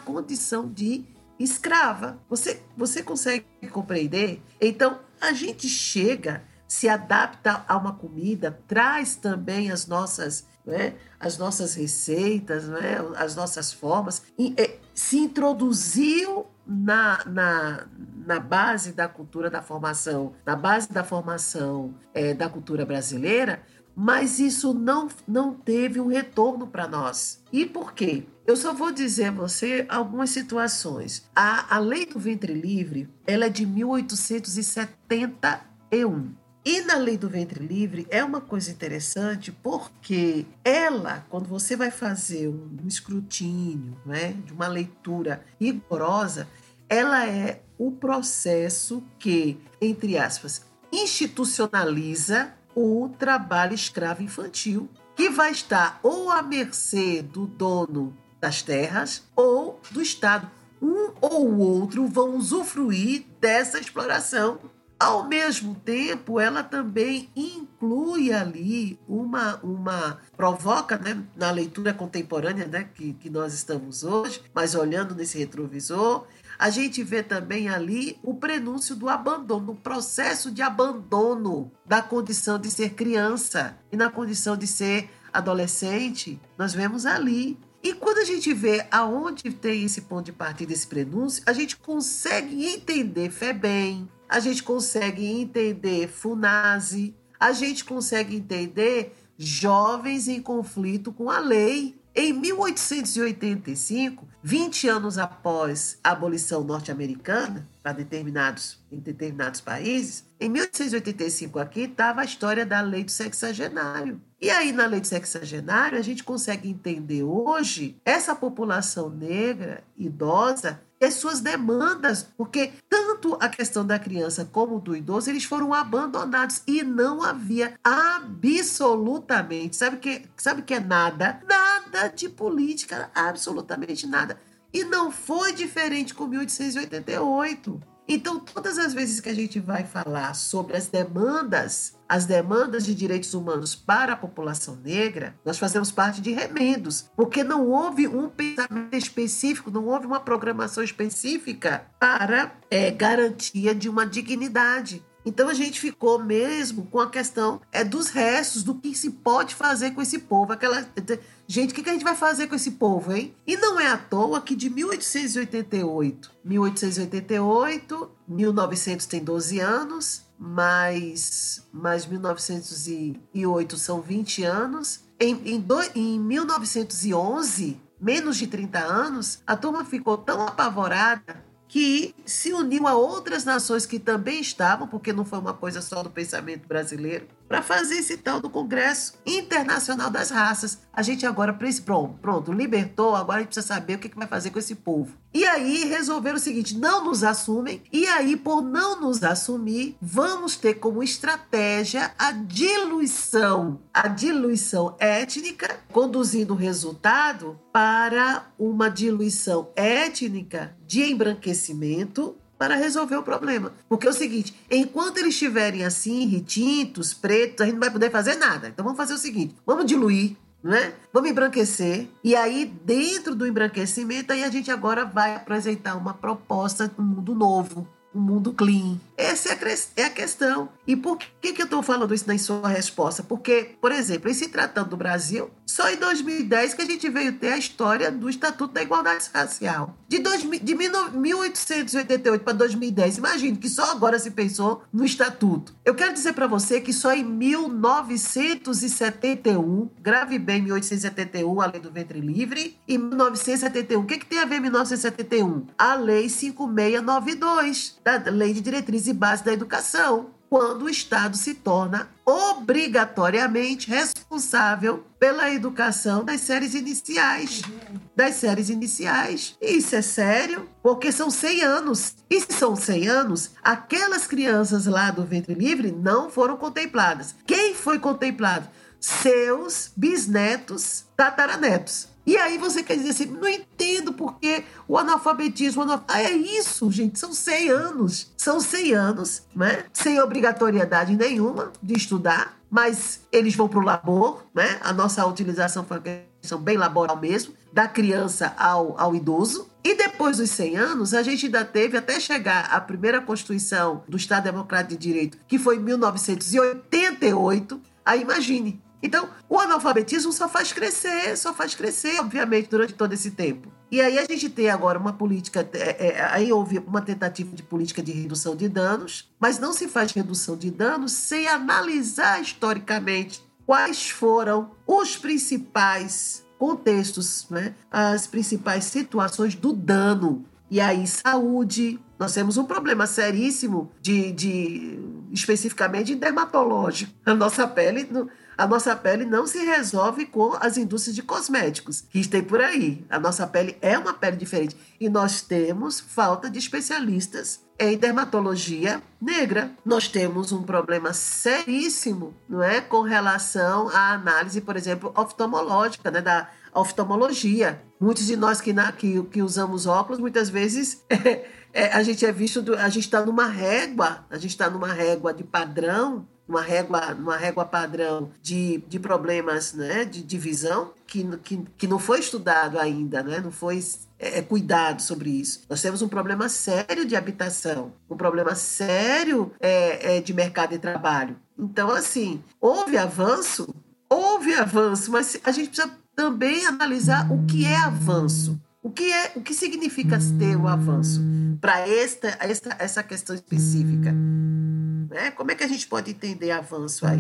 condição de escrava. Você, você consegue compreender? Então, a gente chega se adapta a uma comida, traz também as nossas, né, as nossas receitas, né, as nossas formas, e, é, se introduziu na, na, na base da cultura da formação, na base da formação é, da cultura brasileira, mas isso não, não teve um retorno para nós. E por quê? Eu só vou dizer a você algumas situações. A, a lei do ventre livre, ela é de 1871. E na lei do ventre livre é uma coisa interessante porque ela, quando você vai fazer um escrutínio né, de uma leitura rigorosa, ela é o processo que, entre aspas, institucionaliza o trabalho escravo infantil, que vai estar ou à mercê do dono das terras ou do Estado. Um ou o outro vão usufruir dessa exploração ao mesmo tempo, ela também inclui ali uma, uma provoca né, na leitura contemporânea né, que, que nós estamos hoje, mas olhando nesse retrovisor, a gente vê também ali o prenúncio do abandono, o processo de abandono da condição de ser criança e na condição de ser adolescente. Nós vemos ali e quando a gente vê aonde tem esse ponto de partida, esse prenúncio, a gente consegue entender bem a gente consegue entender FUNASE, a gente consegue entender jovens em conflito com a lei. Em 1885, 20 anos após a abolição norte-americana para determinados em determinados países, em 1885 aqui estava a história da lei do sexagenário. E aí na lei do sexagenário a gente consegue entender hoje essa população negra idosa as suas demandas, porque tanto a questão da criança como do idoso, eles foram abandonados e não havia absolutamente, sabe que sabe que é nada, nada de política, absolutamente nada. E não foi diferente com 1888. Então, todas as vezes que a gente vai falar sobre as demandas, as demandas de direitos humanos para a população negra, nós fazemos parte de remendos, porque não houve um pensamento específico, não houve uma programação específica para é, garantia de uma dignidade. Então a gente ficou mesmo com a questão é dos restos do que se pode fazer com esse povo, aquela Gente, o que, a gente vai fazer com esse povo, hein? E não é à toa que de 1888, 1888, 1900 tem 12 anos, mais, mais 1908 são 20 anos. Em, em, do, em 1911, menos de 30 anos, a turma ficou tão apavorada que se uniu a outras nações que também estavam, porque não foi uma coisa só do pensamento brasileiro, para fazer esse tal do Congresso Internacional das Raças. A gente agora, pronto, pronto, libertou, agora a gente precisa saber o que vai fazer com esse povo. E aí resolveram o seguinte: não nos assumem, e aí, por não nos assumir, vamos ter como estratégia a diluição, a diluição étnica, conduzindo o resultado para uma diluição étnica de embranquecimento para resolver o problema. Porque é o seguinte, enquanto eles estiverem assim, retintos, pretos, a gente não vai poder fazer nada. Então vamos fazer o seguinte, vamos diluir né? Vamos embranquecer. E aí, dentro do embranquecimento, aí a gente agora vai apresentar uma proposta de um mundo novo, um mundo clean. Essa é a, é a questão. E por que, que eu estou falando isso na sua resposta? Porque, por exemplo, em se tratando do Brasil, só em 2010 que a gente veio ter a história do Estatuto da Igualdade Racial. De, dois, de 1888 para 2010, imagine que só agora se pensou no Estatuto. Eu quero dizer para você que só em 1971, grave bem 1871, a Lei do Ventre Livre, e 1971, o que, que tem a ver 1971? A Lei 5692, da Lei de Diretrizes e Bases da Educação quando o Estado se torna obrigatoriamente responsável pela educação das séries iniciais. Das séries iniciais. Isso é sério, porque são 100 anos. E se são 100 anos, aquelas crianças lá do ventre livre não foram contempladas. Quem foi contemplado? Seus bisnetos, tataranetos. E aí você quer dizer assim, não entendo porque o analfabetismo... O Ah, é isso, gente, são 100 anos. São 100 anos, né? Sem obrigatoriedade nenhuma de estudar, mas eles vão para o labor, né? A nossa utilização foi uma questão bem laboral mesmo, da criança ao, ao idoso. E depois dos 100 anos, a gente ainda teve até chegar à primeira Constituição do Estado Democrático de Direito, que foi em 1988. Aí imagine, então, o analfabetismo só faz crescer, só faz crescer, obviamente, durante todo esse tempo. E aí a gente tem agora uma política, é, é, aí houve uma tentativa de política de redução de danos, mas não se faz redução de danos sem analisar historicamente quais foram os principais contextos, né? as principais situações do dano. E aí, saúde, nós temos um problema seríssimo de, de especificamente dermatológico. A nossa pele a nossa pele não se resolve com as indústrias de cosméticos que tem por aí. A nossa pele é uma pele diferente e nós temos falta de especialistas em dermatologia negra. Nós temos um problema seríssimo, não é, com relação à análise, por exemplo, oftalmológica, né, da oftalmologia. Muitos de nós que, na, que, que usamos óculos, muitas vezes é, (laughs) é, a gente é visto, do, a gente está numa régua, a gente está numa régua de padrão uma régua, uma régua padrão de, de problemas né, de, de visão que, que, que não foi estudado ainda, né, não foi é, é, cuidado sobre isso. Nós temos um problema sério de habitação, um problema sério é, é, de mercado de trabalho. Então, assim, houve avanço, houve avanço, mas a gente precisa também analisar o que é avanço. O que, é, o que significa ter o avanço para esta, esta, essa questão específica? Né? Como é que a gente pode entender avanço aí?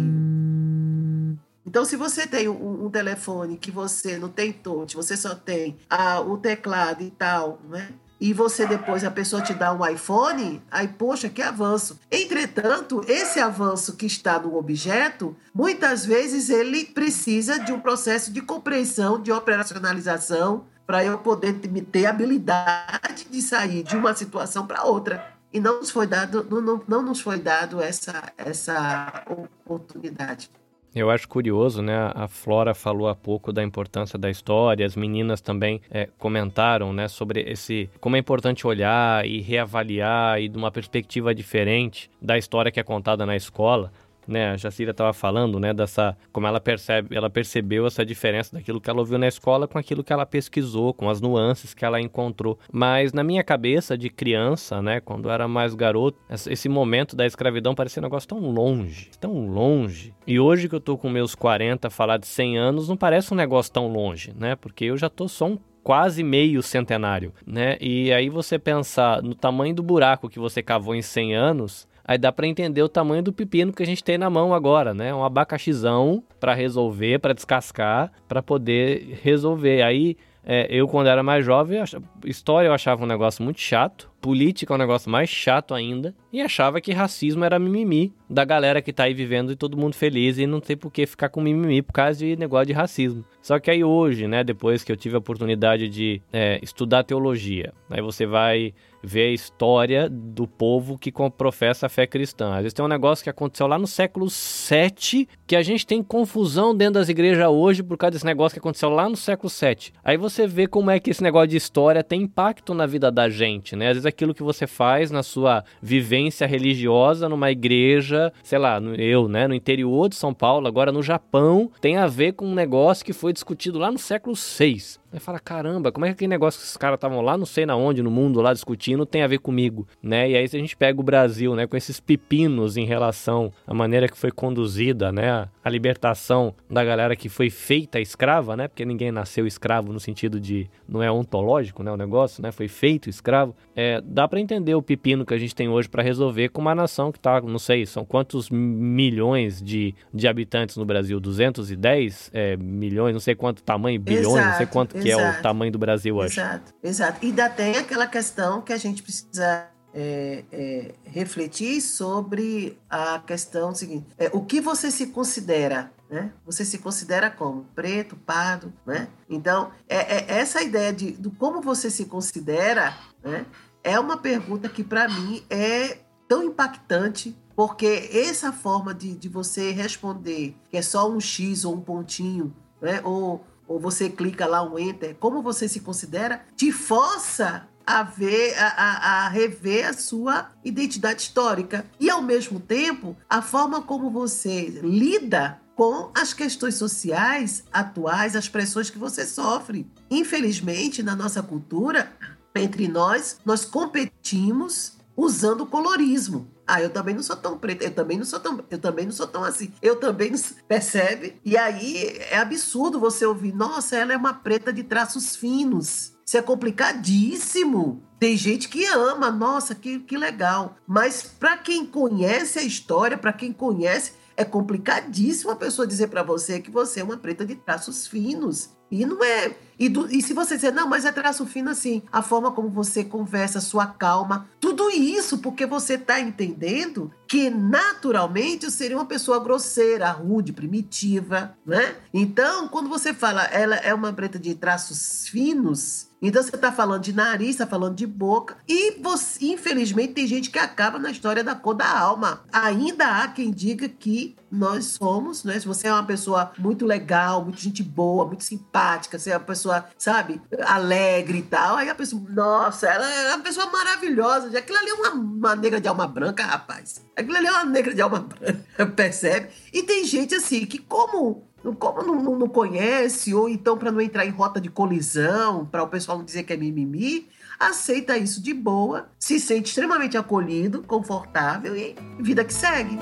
Então, se você tem um, um, telefone que você não tem touch, você só tem ah, o teclado e tal, né? E você depois a pessoa te dá um iPhone, aí poxa, que avanço. Entretanto, esse avanço que está no objeto, muitas vezes ele precisa de um processo de compreensão, de operacionalização, para eu poder ter habilidade de sair de uma situação para outra. E não nos foi dado, não, não, nos foi dado essa, essa oportunidade. Eu acho curioso, né? A Flora falou há pouco da importância da história, as meninas também é, comentaram, né, sobre esse como é importante olhar e reavaliar e de uma perspectiva diferente da história que é contada na escola né, a Jacira estava falando, né, dessa como ela percebe, ela percebeu essa diferença daquilo que ela ouviu na escola com aquilo que ela pesquisou, com as nuances que ela encontrou. Mas na minha cabeça de criança, né, quando eu era mais garoto, esse momento da escravidão parecia um negócio tão longe, tão longe. E hoje que eu tô com meus 40, falar de 100 anos não parece um negócio tão longe, né? Porque eu já tô só um quase meio centenário, né? E aí você pensar no tamanho do buraco que você cavou em 100 anos, Aí dá para entender o tamanho do pepino que a gente tem na mão agora, né? Um abacaxizão para resolver, para descascar, para poder resolver. Aí é, eu, quando era mais jovem, história eu achava um negócio muito chato, política é um negócio mais chato ainda, e achava que racismo era mimimi da galera que tá aí vivendo e todo mundo feliz e não tem por que ficar com mimimi por causa de negócio de racismo. Só que aí hoje, né, depois que eu tive a oportunidade de é, estudar teologia, aí você vai ver a história do povo que professa a fé cristã. Às vezes tem um negócio que aconteceu lá no século 7 que a gente tem confusão dentro das igrejas hoje por causa desse negócio que aconteceu lá no século 7. Aí você vê como é que esse negócio de história tem impacto na vida da gente, né? Às vezes aquilo que você faz na sua vivência religiosa numa igreja, sei lá, no, eu, né, no interior de São Paulo, agora no Japão, tem a ver com um negócio que foi discutido lá no século VI. Aí fala, caramba, como é que aquele negócio que esses caras estavam lá, não sei na onde, no mundo lá discutindo, tem a ver comigo, né? E aí se a gente pega o Brasil, né, com esses pepinos em relação à maneira que foi conduzida, né, a libertação da galera que foi feita escrava, né? Porque ninguém nasceu escravo no sentido de não é ontológico, né, o negócio, né? Foi feito escravo. É, dá para entender o pepino que a gente tem hoje para resolver com uma nação que tá, não sei, são quantos milhões de, de habitantes no Brasil? 210 é, milhões, não sei quanto tamanho, bilhões, exato, não sei quanto que exato, é o tamanho do Brasil hoje. Exato, exato. E ainda tem aquela questão que a gente precisa é, é, refletir sobre a questão seguinte: é, o que você se considera? Né? Você se considera como preto, pardo, né? Então, é, é essa ideia de do como você se considera, né? É uma pergunta que para mim é tão impactante porque essa forma de, de você responder, que é só um X ou um pontinho, né? ou, ou você clica lá um Enter, como você se considera, te força a ver, a, a, a, rever a sua identidade histórica. E ao mesmo tempo, a forma como você lida com as questões sociais atuais, as pressões que você sofre. Infelizmente, na nossa cultura, entre nós, nós competimos usando colorismo. Ah, eu também não sou tão preta, eu também não sou tão, eu também não sou tão assim. Eu também não, percebe? E aí é absurdo você ouvir, nossa, ela é uma preta de traços finos. Isso é complicadíssimo. Tem gente que ama, nossa, que, que legal. Mas para quem conhece a história, para quem conhece, é complicadíssimo a pessoa dizer para você que você é uma preta de traços finos. E não é. E, do, e, se você dizer, não, mas é traço fino assim, a forma como você conversa, sua calma, tudo isso porque você está entendendo que naturalmente eu seria uma pessoa grosseira, rude, primitiva, né? Então, quando você fala, ela é uma preta de traços finos, então você está falando de nariz, está falando de boca. E você, infelizmente, tem gente que acaba na história da cor da alma. Ainda há quem diga que nós somos, né? Se você é uma pessoa muito legal, muito gente boa, muito simpática, você é uma pessoa, sabe, alegre e tal, aí a pessoa, nossa, ela é uma pessoa maravilhosa. Aquilo ali é uma, uma negra de alma branca, rapaz. Aquilo ali é uma negra de alma (laughs) branca, percebe? E tem gente assim que, como como não, não, conhece, ou então para não entrar em rota de colisão, para o pessoal não dizer que é mimimi, aceita isso de boa, se sente extremamente acolhido, confortável e vida que segue.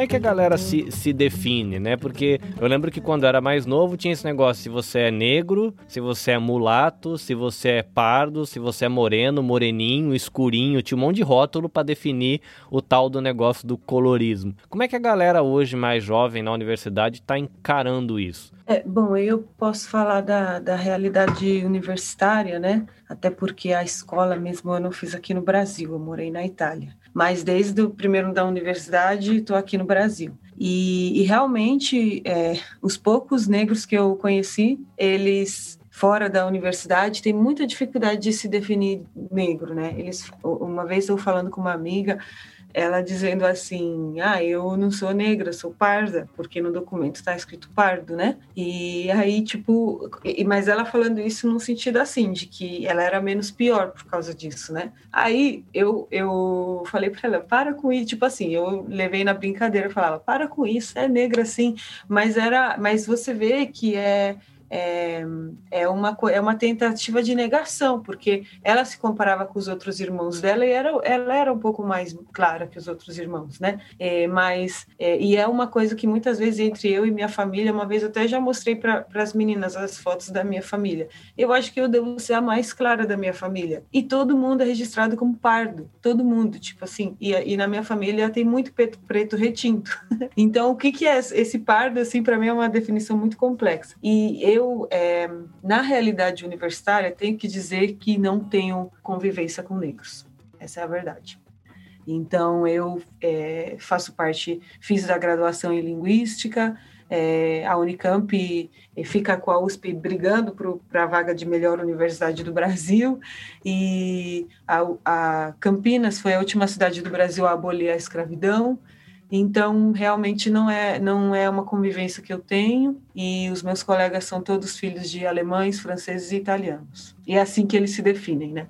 É que a galera se, se define, né? Porque eu lembro que quando eu era mais novo tinha esse negócio: se você é negro, se você é mulato, se você é pardo, se você é moreno, moreninho, escurinho, tinha um monte de rótulo para definir o tal do negócio do colorismo. Como é que a galera hoje mais jovem na universidade está encarando isso? É, bom, eu posso falar da, da realidade universitária, né? Até porque a escola mesmo eu não fiz aqui no Brasil, eu morei na Itália mas desde o primeiro da universidade estou aqui no Brasil. E, e realmente, é, os poucos negros que eu conheci, eles fora da universidade têm muita dificuldade de se definir negro, né? Eles, uma vez eu falando com uma amiga, ela dizendo assim: Ah, eu não sou negra, sou parda, porque no documento está escrito pardo, né? E aí, tipo, mas ela falando isso num sentido assim, de que ela era menos pior por causa disso, né? Aí eu, eu falei para ela: Para com isso, tipo assim, eu levei na brincadeira, falava: Para com isso, é negra sim, mas era, mas você vê que é é, é, uma, é uma tentativa de negação, porque ela se comparava com os outros irmãos dela e era, ela era um pouco mais clara que os outros irmãos, né? É, mas, é, e é uma coisa que muitas vezes entre eu e minha família, uma vez até já mostrei para as meninas as fotos da minha família. Eu acho que eu devo ser a mais clara da minha família. E todo mundo é registrado como pardo, todo mundo, tipo assim. E, e na minha família tem muito preto, preto retinto. (laughs) então, o que, que é esse pardo, assim, para mim é uma definição muito complexa. E eu eu, é, na realidade universitária, tenho que dizer que não tenho convivência com negros. Essa é a verdade. Então, eu é, faço parte, fiz a graduação em Linguística, é, a Unicamp fica com a USP brigando para a vaga de melhor universidade do Brasil, e a, a Campinas foi a última cidade do Brasil a abolir a escravidão, Então, realmente não é, não é uma convivência que eu tenho, e os meus colegas são todos filhos de alemães, franceses e italianos. E é assim que eles se definem, né?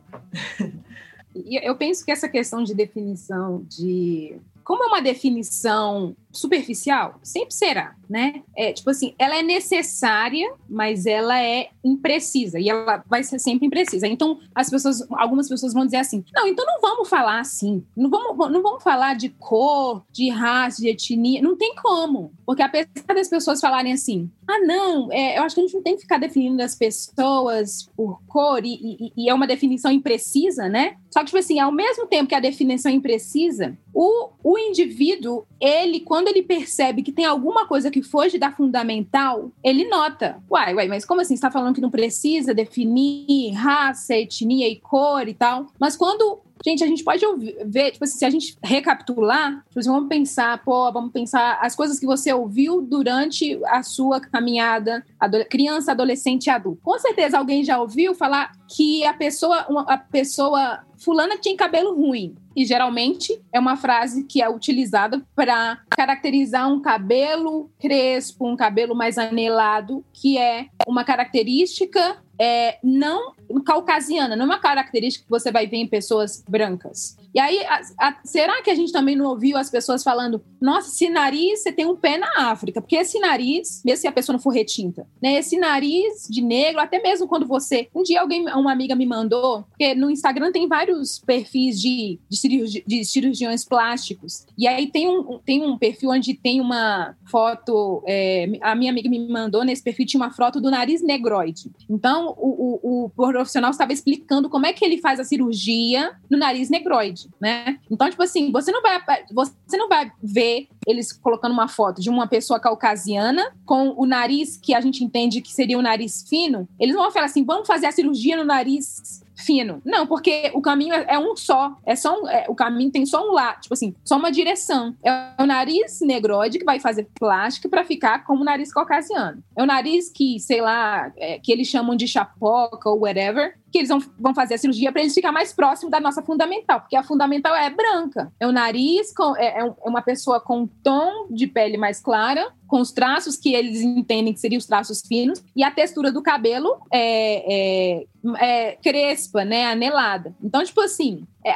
eu penso que essa questão de definição de como é uma definição superficial, sempre será, né? É tipo assim, ela é necessária, mas ela é imprecisa e ela vai ser sempre imprecisa. Então, as pessoas, algumas pessoas vão dizer assim: "Não, então não vamos falar assim. Não vamos não vamos falar de cor, de raça, de etnia, não tem como". Porque apesar das pessoas falarem assim: "Ah, não, é, eu acho que a gente não tem que ficar definindo as pessoas por cor e, e, e é uma definição imprecisa, né? Só que tipo assim, ao mesmo tempo que a definição é imprecisa, o, o indivíduo, ele quando quando ele percebe que tem alguma coisa que foge da fundamental, ele nota. Uai, uai, mas como assim? Você está falando que não precisa definir raça, etnia e cor e tal? Mas quando Gente, a gente pode ouvir, ver, tipo assim, se a gente recapitular, tipo assim, vamos pensar, pô, vamos pensar as coisas que você ouviu durante a sua caminhada, ado criança, adolescente e adulto. Com certeza alguém já ouviu falar que a pessoa, uma, a pessoa fulana tinha cabelo ruim. E geralmente é uma frase que é utilizada para caracterizar um cabelo crespo, um cabelo mais anelado, que é uma característica é, não caucasiana, não é uma característica que você vai ver em pessoas brancas. E aí, a, a, será que a gente também não ouviu as pessoas falando: nossa, esse nariz, você tem um pé na África? Porque esse nariz, mesmo se a pessoa não for retinta, né? Esse nariz de negro, até mesmo quando você. Um dia alguém, uma amiga me mandou, porque no Instagram tem vários perfis de, de, cirurgi, de cirurgiões plásticos. E aí tem um, tem um perfil onde tem uma foto. É, a minha amiga me mandou nesse perfil, tinha uma foto do nariz negroide. Então, o, o, o profissional estava explicando como é que ele faz a cirurgia no nariz negroide né? Então, tipo assim, você não vai, você não vai ver eles colocando uma foto de uma pessoa caucasiana com o nariz que a gente entende que seria um nariz fino. Eles vão falar assim, vamos fazer a cirurgia no nariz fino. Não, porque o caminho é, é um só. É só um, é, o caminho tem só um lado, tipo assim, só uma direção. É o nariz negroide que vai fazer plástico para ficar como o nariz caucasiano. É o nariz que, sei lá, é, que eles chamam de chapoca ou whatever, que eles vão, vão fazer a cirurgia para eles ficar mais próximo da nossa fundamental, porque a fundamental é branca. É o nariz, com, é, é uma pessoa com um tom de pele mais clara, com os traços que eles entendem que seriam os traços finos, e a textura do cabelo é, é, é crespa, né, anelada. Então, tipo assim, é,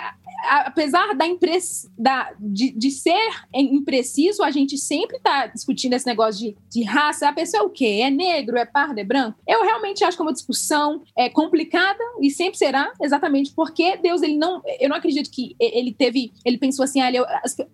apesar da, impress, da de, de, ser impreciso, a gente sempre está discutindo esse negócio de, de raça. A pessoa é o quê? É negro? É pardo? É branco? Eu realmente acho que é uma discussão é, complicada e sempre será, exatamente porque Deus, ele não. Eu não acredito que ele teve. Ele pensou assim: ah, eu,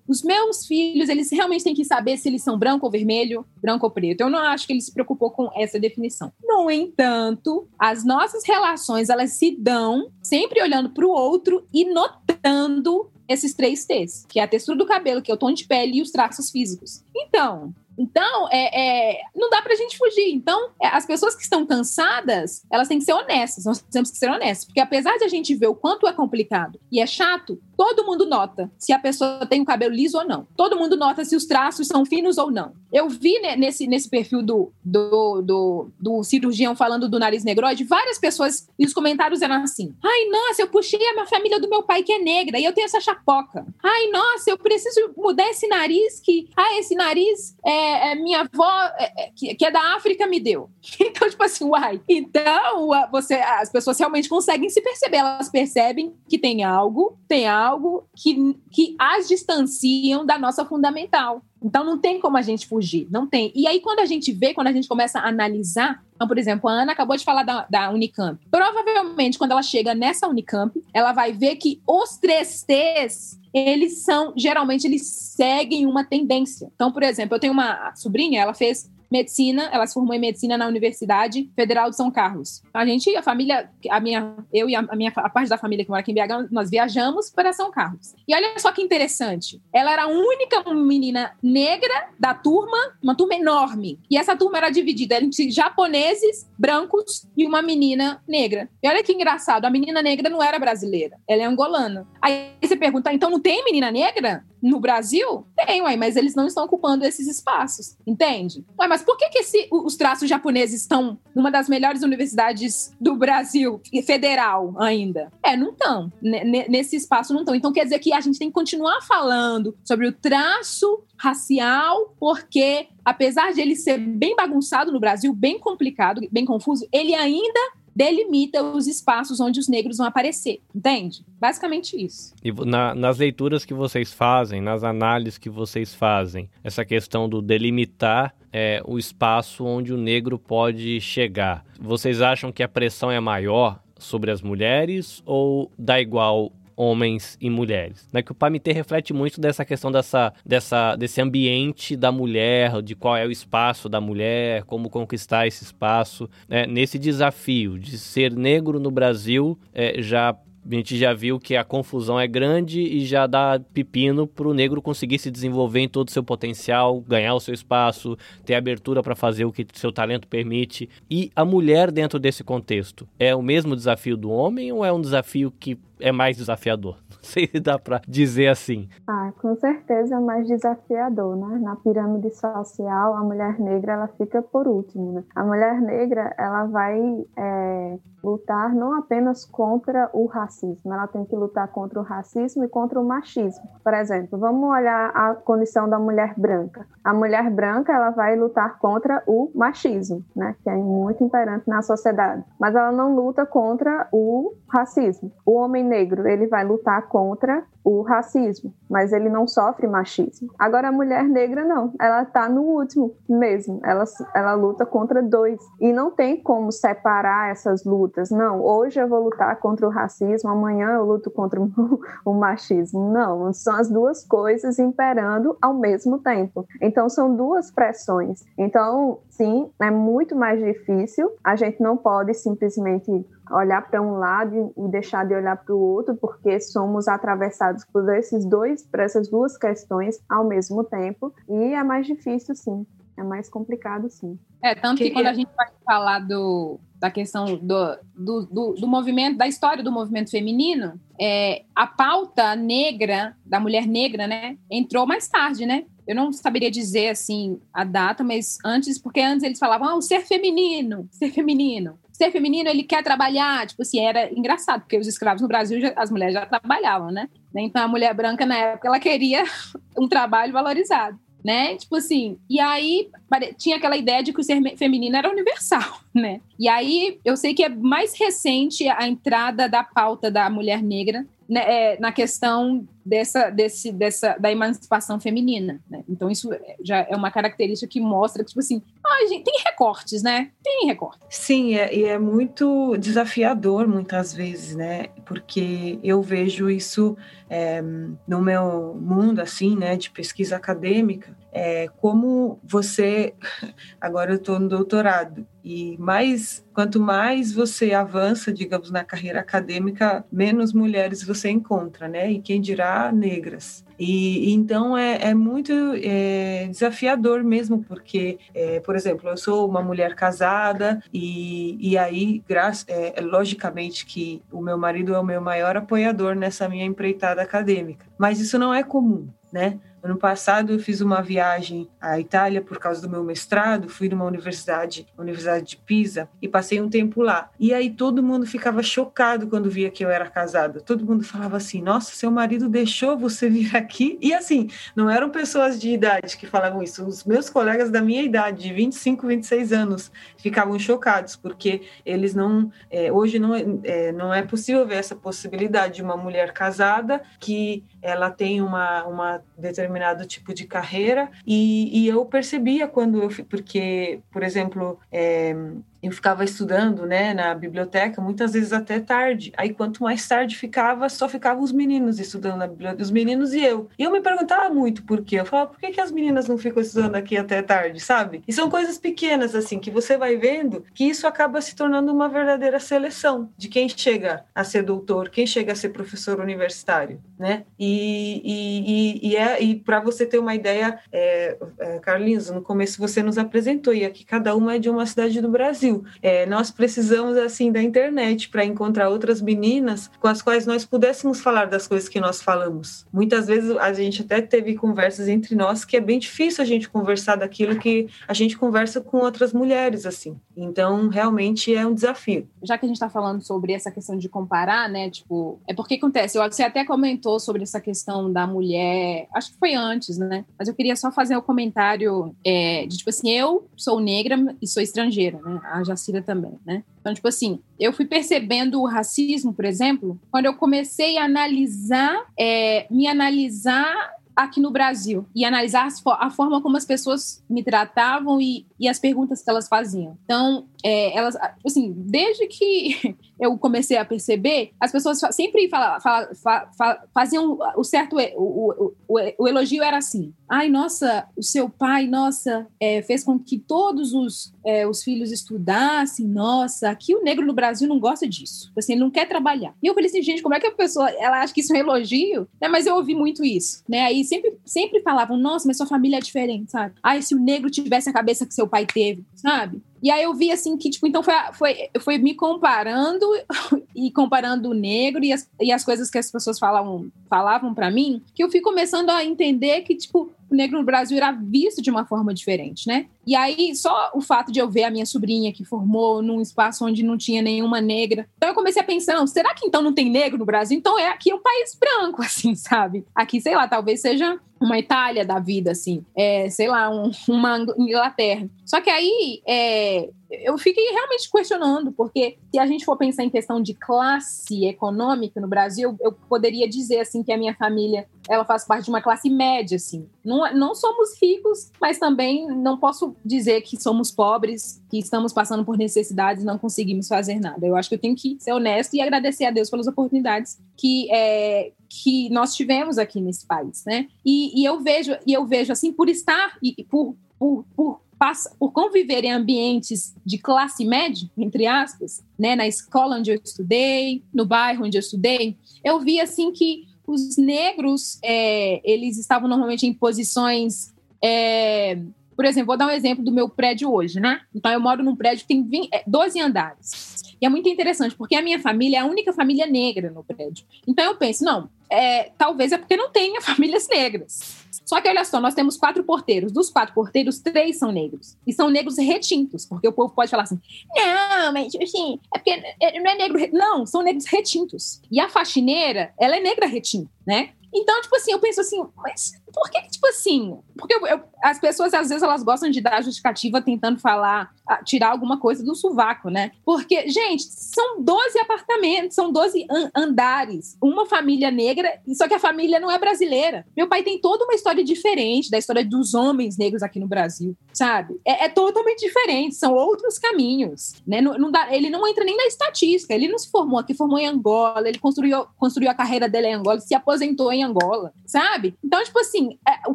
os meus filhos, eles realmente têm que saber se eles são branco ou vermelho, branco ou preto. Eu não acho que ele se preocupou com essa definição. No entanto, as nossas relações, elas se dão sempre olhando para o outro e notando esses três T's, que é a textura do cabelo, que é o tom de pele e os traços físicos. Então, então, é, é, não dá pra gente fugir. Então, é, as pessoas que estão cansadas, elas têm que ser honestas. Nós temos que ser honestos. Porque apesar de a gente ver o quanto é complicado e é chato, todo mundo nota se a pessoa tem o cabelo liso ou não. Todo mundo nota se os traços são finos ou não. Eu vi né, nesse, nesse perfil do, do, do, do, cirurgião falando do nariz negroide, várias pessoas, e os comentários eram assim: ai, nossa, eu puxei a minha família do meu pai que é negra e eu tenho essa chapoca. Ai, nossa, eu preciso mudar esse nariz que, ah, esse nariz é é, é, minha avó, é, é, que, que, é da África, me deu. (laughs) Então, tipo assim, uai. Então, você, as pessoas realmente conseguem se perceber. Elas percebem que tem algo, tem algo que, que as distanciam da nossa fundamental. Então não tem como a gente fugir, não tem. E aí, quando a gente vê, quando a gente começa a analisar, então, por exemplo, a Ana acabou de falar da, da Unicamp. Provavelmente, quando ela chega nessa Unicamp, ela vai ver que os três T's eles são, geralmente, eles seguem uma tendência. Então, por exemplo, eu tenho uma sobrinha, ela fez medicina, ela se formou em medicina na Universidade Federal de São Carlos. A gente, a família, a minha, eu e a, minha a parte da família que mora aqui em BH, nós viajamos para São Carlos. E olha só que interessante, ela era a única menina negra da turma, uma turma enorme. E essa turma era dividida entre japoneses, brancos e uma menina negra. E olha que engraçado, a menina negra não era brasileira, ela é angolana. Aí você pergunta, então não tem menina negra? No Brasil? Tem, ué, mas eles não estão ocupando esses espaços, entende? Ué, mas por que, que esse, os traços japoneses estão numa das melhores universidades do Brasil, federal ainda? É, não estão. Nesse espaço não estão. Então quer dizer que a gente tem que continuar falando sobre o traço racial, porque apesar de ele ser bem bagunçado no Brasil, bem complicado, bem confuso, ele ainda delimita os espaços onde os negros vão aparecer, entende? Basicamente isso. E na, nas leituras que vocês fazem, nas análises que vocês fazem, essa questão do delimitar é, o espaço onde o negro pode chegar, vocês acham que a pressão é maior sobre as mulheres ou dá igual homens e mulheres. Né? Que o PAMITê reflete muito dessa questão dessa, dessa, desse ambiente da mulher, de qual é o espaço da mulher, como conquistar esse espaço. Né? Nesse desafio de ser negro no Brasil, é, já a gente já viu que a confusão é grande e já dá pepino para o negro conseguir se desenvolver em todo o seu potencial, ganhar o seu espaço, ter abertura para fazer o que seu talento permite. E a mulher dentro desse contexto é o mesmo desafio do homem ou é um desafio que é mais desafiador? (laughs) Não sei se dá para dizer assim. Ah, com certeza é mais desafiador, né? Na pirâmide social, a mulher negra ela fica por último. Né? A mulher negra ela vai é, lutar não apenas contra o racismo, ela tem que lutar contra o racismo e contra o machismo. Por exemplo, vamos olhar a condição da mulher branca. A mulher branca ela vai lutar contra o machismo, né? Que é muito imperante na sociedade, mas ela não luta contra o racismo. O homem negro ele vai lutar contra o racismo, mas ele não sofre machismo. Agora a mulher negra não, ela tá no último mesmo. Ela, ela luta contra dois e não tem como separar essas lutas. Não, hoje eu vou lutar contra o racismo, amanhã eu luto contra o, (laughs) o machismo. Não, são as duas coisas imperando ao mesmo tempo. Então são duas pressões. Então, sim, é muito mais difícil. A gente não pode simplesmente olhar para um lado e deixar de olhar para o outro, porque somos atravessados por esses dois, por essas duas questões ao mesmo tempo, e é mais difícil, sim. É mais complicado, sim. É, tanto que, que quando a gente vai falar do, da questão do, do, do, do, movimento, da história do movimento feminino, é, a pauta negra, da mulher negra, né, entrou mais tarde, né? Eu não saberia dizer, assim, a data, mas antes, porque antes eles falavam, ah, o ser feminino, ser feminino ser feminino, ele quer trabalhar. Tipo assim, era engraçado, porque os escravos no Brasil, já, as mulheres já trabalhavam, né? Então a mulher branca, na época, ela queria (laughs) um trabalho valorizado. Né? Tipo assim, e aí tinha aquela ideia de que o ser feminino era universal, (laughs) né? E aí eu sei que é mais recente a entrada da pauta da mulher negra né, é, na questão dessa, desse, dessa, da emancipação feminina. Né? Então, isso já é uma característica que mostra que, tipo assim, ah, gente, tem recortes, né? Tem recortes. Sim, é, e é muito desafiador muitas vezes, né? Porque eu vejo isso é, no meu mundo, assim, né, de pesquisa acadêmica, é, como você. (laughs) Agora eu estou no doutorado, e mais, quanto mais você avança, digamos, na carreira acadêmica, menos mulheres você encontra, né? E quem dirá negras. E então é, é muito é, desafiador mesmo, porque, é, por exemplo, eu sou uma mulher casada e, e aí, graça, é, logicamente que o meu marido é o meu maior apoiador nessa minha empreitada acadêmica, mas isso não é comum, né? Ano passado eu fiz uma viagem à Itália por causa do meu mestrado, fui numa universidade, Universidade de Pisa, e passei um tempo lá. E aí todo mundo ficava chocado quando via que eu era casada. Todo mundo falava assim: "Nossa, seu marido deixou você vir aqui?". E assim, não eram pessoas de idade que falavam isso, os meus colegas da minha idade, de 25, 26 anos, ficavam chocados porque eles não é, hoje não é, não é possível ver essa possibilidade de uma mulher casada que ela tem uma uma determinada determinado tipo de carreira e, e eu percebia quando eu porque por exemplo é, eu ficava estudando, né, na biblioteca, muitas vezes até tarde. Aí, quanto mais tarde ficava, só ficavam os meninos estudando na biblioteca, os meninos e eu. E eu me perguntava muito por quê. Eu falava, por que, que as meninas não ficam estudando aqui até tarde, sabe? E são coisas pequenas, assim, que você vai vendo que isso acaba se tornando uma verdadeira seleção de quem chega a ser doutor, quem chega a ser professor universitário, né? E, e, e, e, é, e para você ter uma ideia, é, é, Carlinhos, no começo você nos apresentou, e aqui cada uma é de uma cidade do Brasil. Brasil. É, nós precisamos, assim, da internet para encontrar outras meninas com as quais nós pudéssemos falar das coisas que nós falamos. Muitas vezes a gente até teve conversas entre nós que é bem difícil a gente conversar daquilo que a gente conversa com outras mulheres, assim. Então, realmente é um desafio. Já que a gente está falando sobre essa questão de comparar, né? Tipo, é porque acontece. Você até comentou sobre essa questão da mulher. Acho que foi antes, né? Mas eu queria só fazer o um comentário é, de tipo assim, eu sou negra e sou estrangeira, né? A Jacira também, né? Então, tipo assim, eu fui percebendo o racismo, por exemplo, quando eu comecei a analisar, é, me analisar aqui no Brasil e analisar a forma como as pessoas me tratavam e, e as perguntas que elas faziam. Então, é, elas, assim, desde que (laughs) eu comecei a perceber, as pessoas sempre fala, fala, fala, faziam o certo, o, o, o, o, elogio era assim: ai, nossa, o seu pai, nossa, é, fez com que todos os, é, os filhos estudassem, nossa, aqui o negro no Brasil não gosta disso, assim, ele não quer trabalhar. E eu falei assim, gente, como é que a pessoa, ela acha que isso é um elogio? Né, mas eu ouvi muito isso, né? Aí sempre, sempre falavam, nossa, mas sua família é diferente, sabe? Ai, se o negro tivesse a cabeça que seu pai teve, sabe? E aí eu vi assim que, tipo, então foi, foi, foi me comparando (laughs) e comparando o negro e as, e as coisas que as pessoas falavam, falavam para mim, que eu fui começando a entender que, tipo, o negro no Brasil era visto de uma forma diferente, né? E aí, só o fato de eu ver a minha sobrinha que formou num espaço onde não tinha nenhuma negra. Então eu comecei a pensar, não, será que então não tem negro no Brasil? Então é aqui um país branco, (laughs) assim, sabe? Aqui, sei lá, talvez seja uma Itália da vida, assim, é, sei lá, um, uma Inglaterra. Só que aí é, eu fiquei realmente questionando, porque se a gente for pensar em questão de classe econômica no Brasil, eu poderia dizer assim que a minha família ela faz parte de uma classe média, assim. Não, não somos ricos, mas também não posso dizer que somos pobres, que estamos passando por necessidades e não conseguimos fazer nada. Eu acho que eu tenho que ser honesto e agradecer a Deus pelas oportunidades que, é, que nós tivemos aqui nesse país, né? E, e eu vejo, e eu vejo assim, por estar e por, por, por passa, por conviver em ambientes de classe média, entre aspas, né, na escola onde eu estudei, no bairro onde eu estudei, eu vi assim que os negros é, eles estavam normalmente em posições é, por exemplo, vou dar um exemplo do meu prédio hoje, né? Então, eu moro num prédio que tem 20, 12 é, andares. E é muito interessante, porque a minha família é a única família negra no prédio. Então, eu penso, não, é, talvez é porque não tenha (laughs) famílias negras. Só que olha só, nós temos quatro porteiros. Dos quatro porteiros, três são negros. E são negros retintos, porque o povo pode falar assim: não, mas assim, é porque não é negro. Não, são negros retintos. E a faxineira, ela é negra retinta, né? Então, tipo assim, eu penso assim, mas por que, tipo assim? Porque eu, eu, as pessoas, às vezes, elas gostam de dar justificativa tentando falar, tirar alguma coisa do sovaco, né? Porque, gente, são 12 apartamentos, são 12 an andares, uma família negra, só que a família não é brasileira. Meu pai tem toda uma história diferente da história dos homens negros aqui no Brasil, sabe? É, é totalmente diferente, são outros caminhos, né? Não, não dá, ele não entra nem na estatística, ele não se formou aqui, formou em Angola, ele construiu, construiu a carreira dele em Angola, se aposentou em Angola, sabe? Então, tipo assim, é, o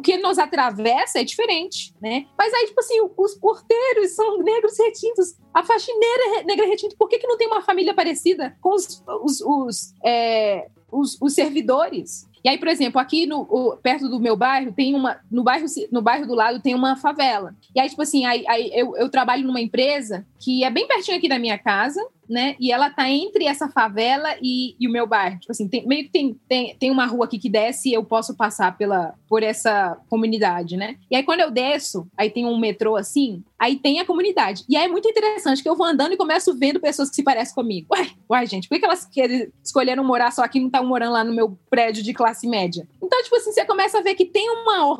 que nos atravessa é diferente, né? Mas aí, tipo assim, os porteiros são negros retintos, a faxineira é negra retinta, por que, que não tem uma família parecida com os, os, os, é, os, os servidores? E aí, por exemplo, aqui no, o, perto do meu bairro, tem uma. No bairro, no bairro do lado tem uma favela. E aí, tipo assim, aí, aí eu, eu trabalho numa empresa que é bem pertinho aqui da minha casa, né? E ela tá entre essa favela e, e o meu bairro. Tipo assim, tem, meio que tem, tem, tem uma rua aqui que desce e eu posso passar pela, por essa comunidade, né? E aí quando eu desço, aí tem um metrô assim, aí tem a comunidade. E aí é muito interessante que eu vou andando e começo vendo pessoas que se parecem comigo. Uai, uai, gente, por que, elas querem, escolheram morar só aqui e não estão morando lá no meu prédio de classe média? Então, tipo assim, você começa a ver que tem uma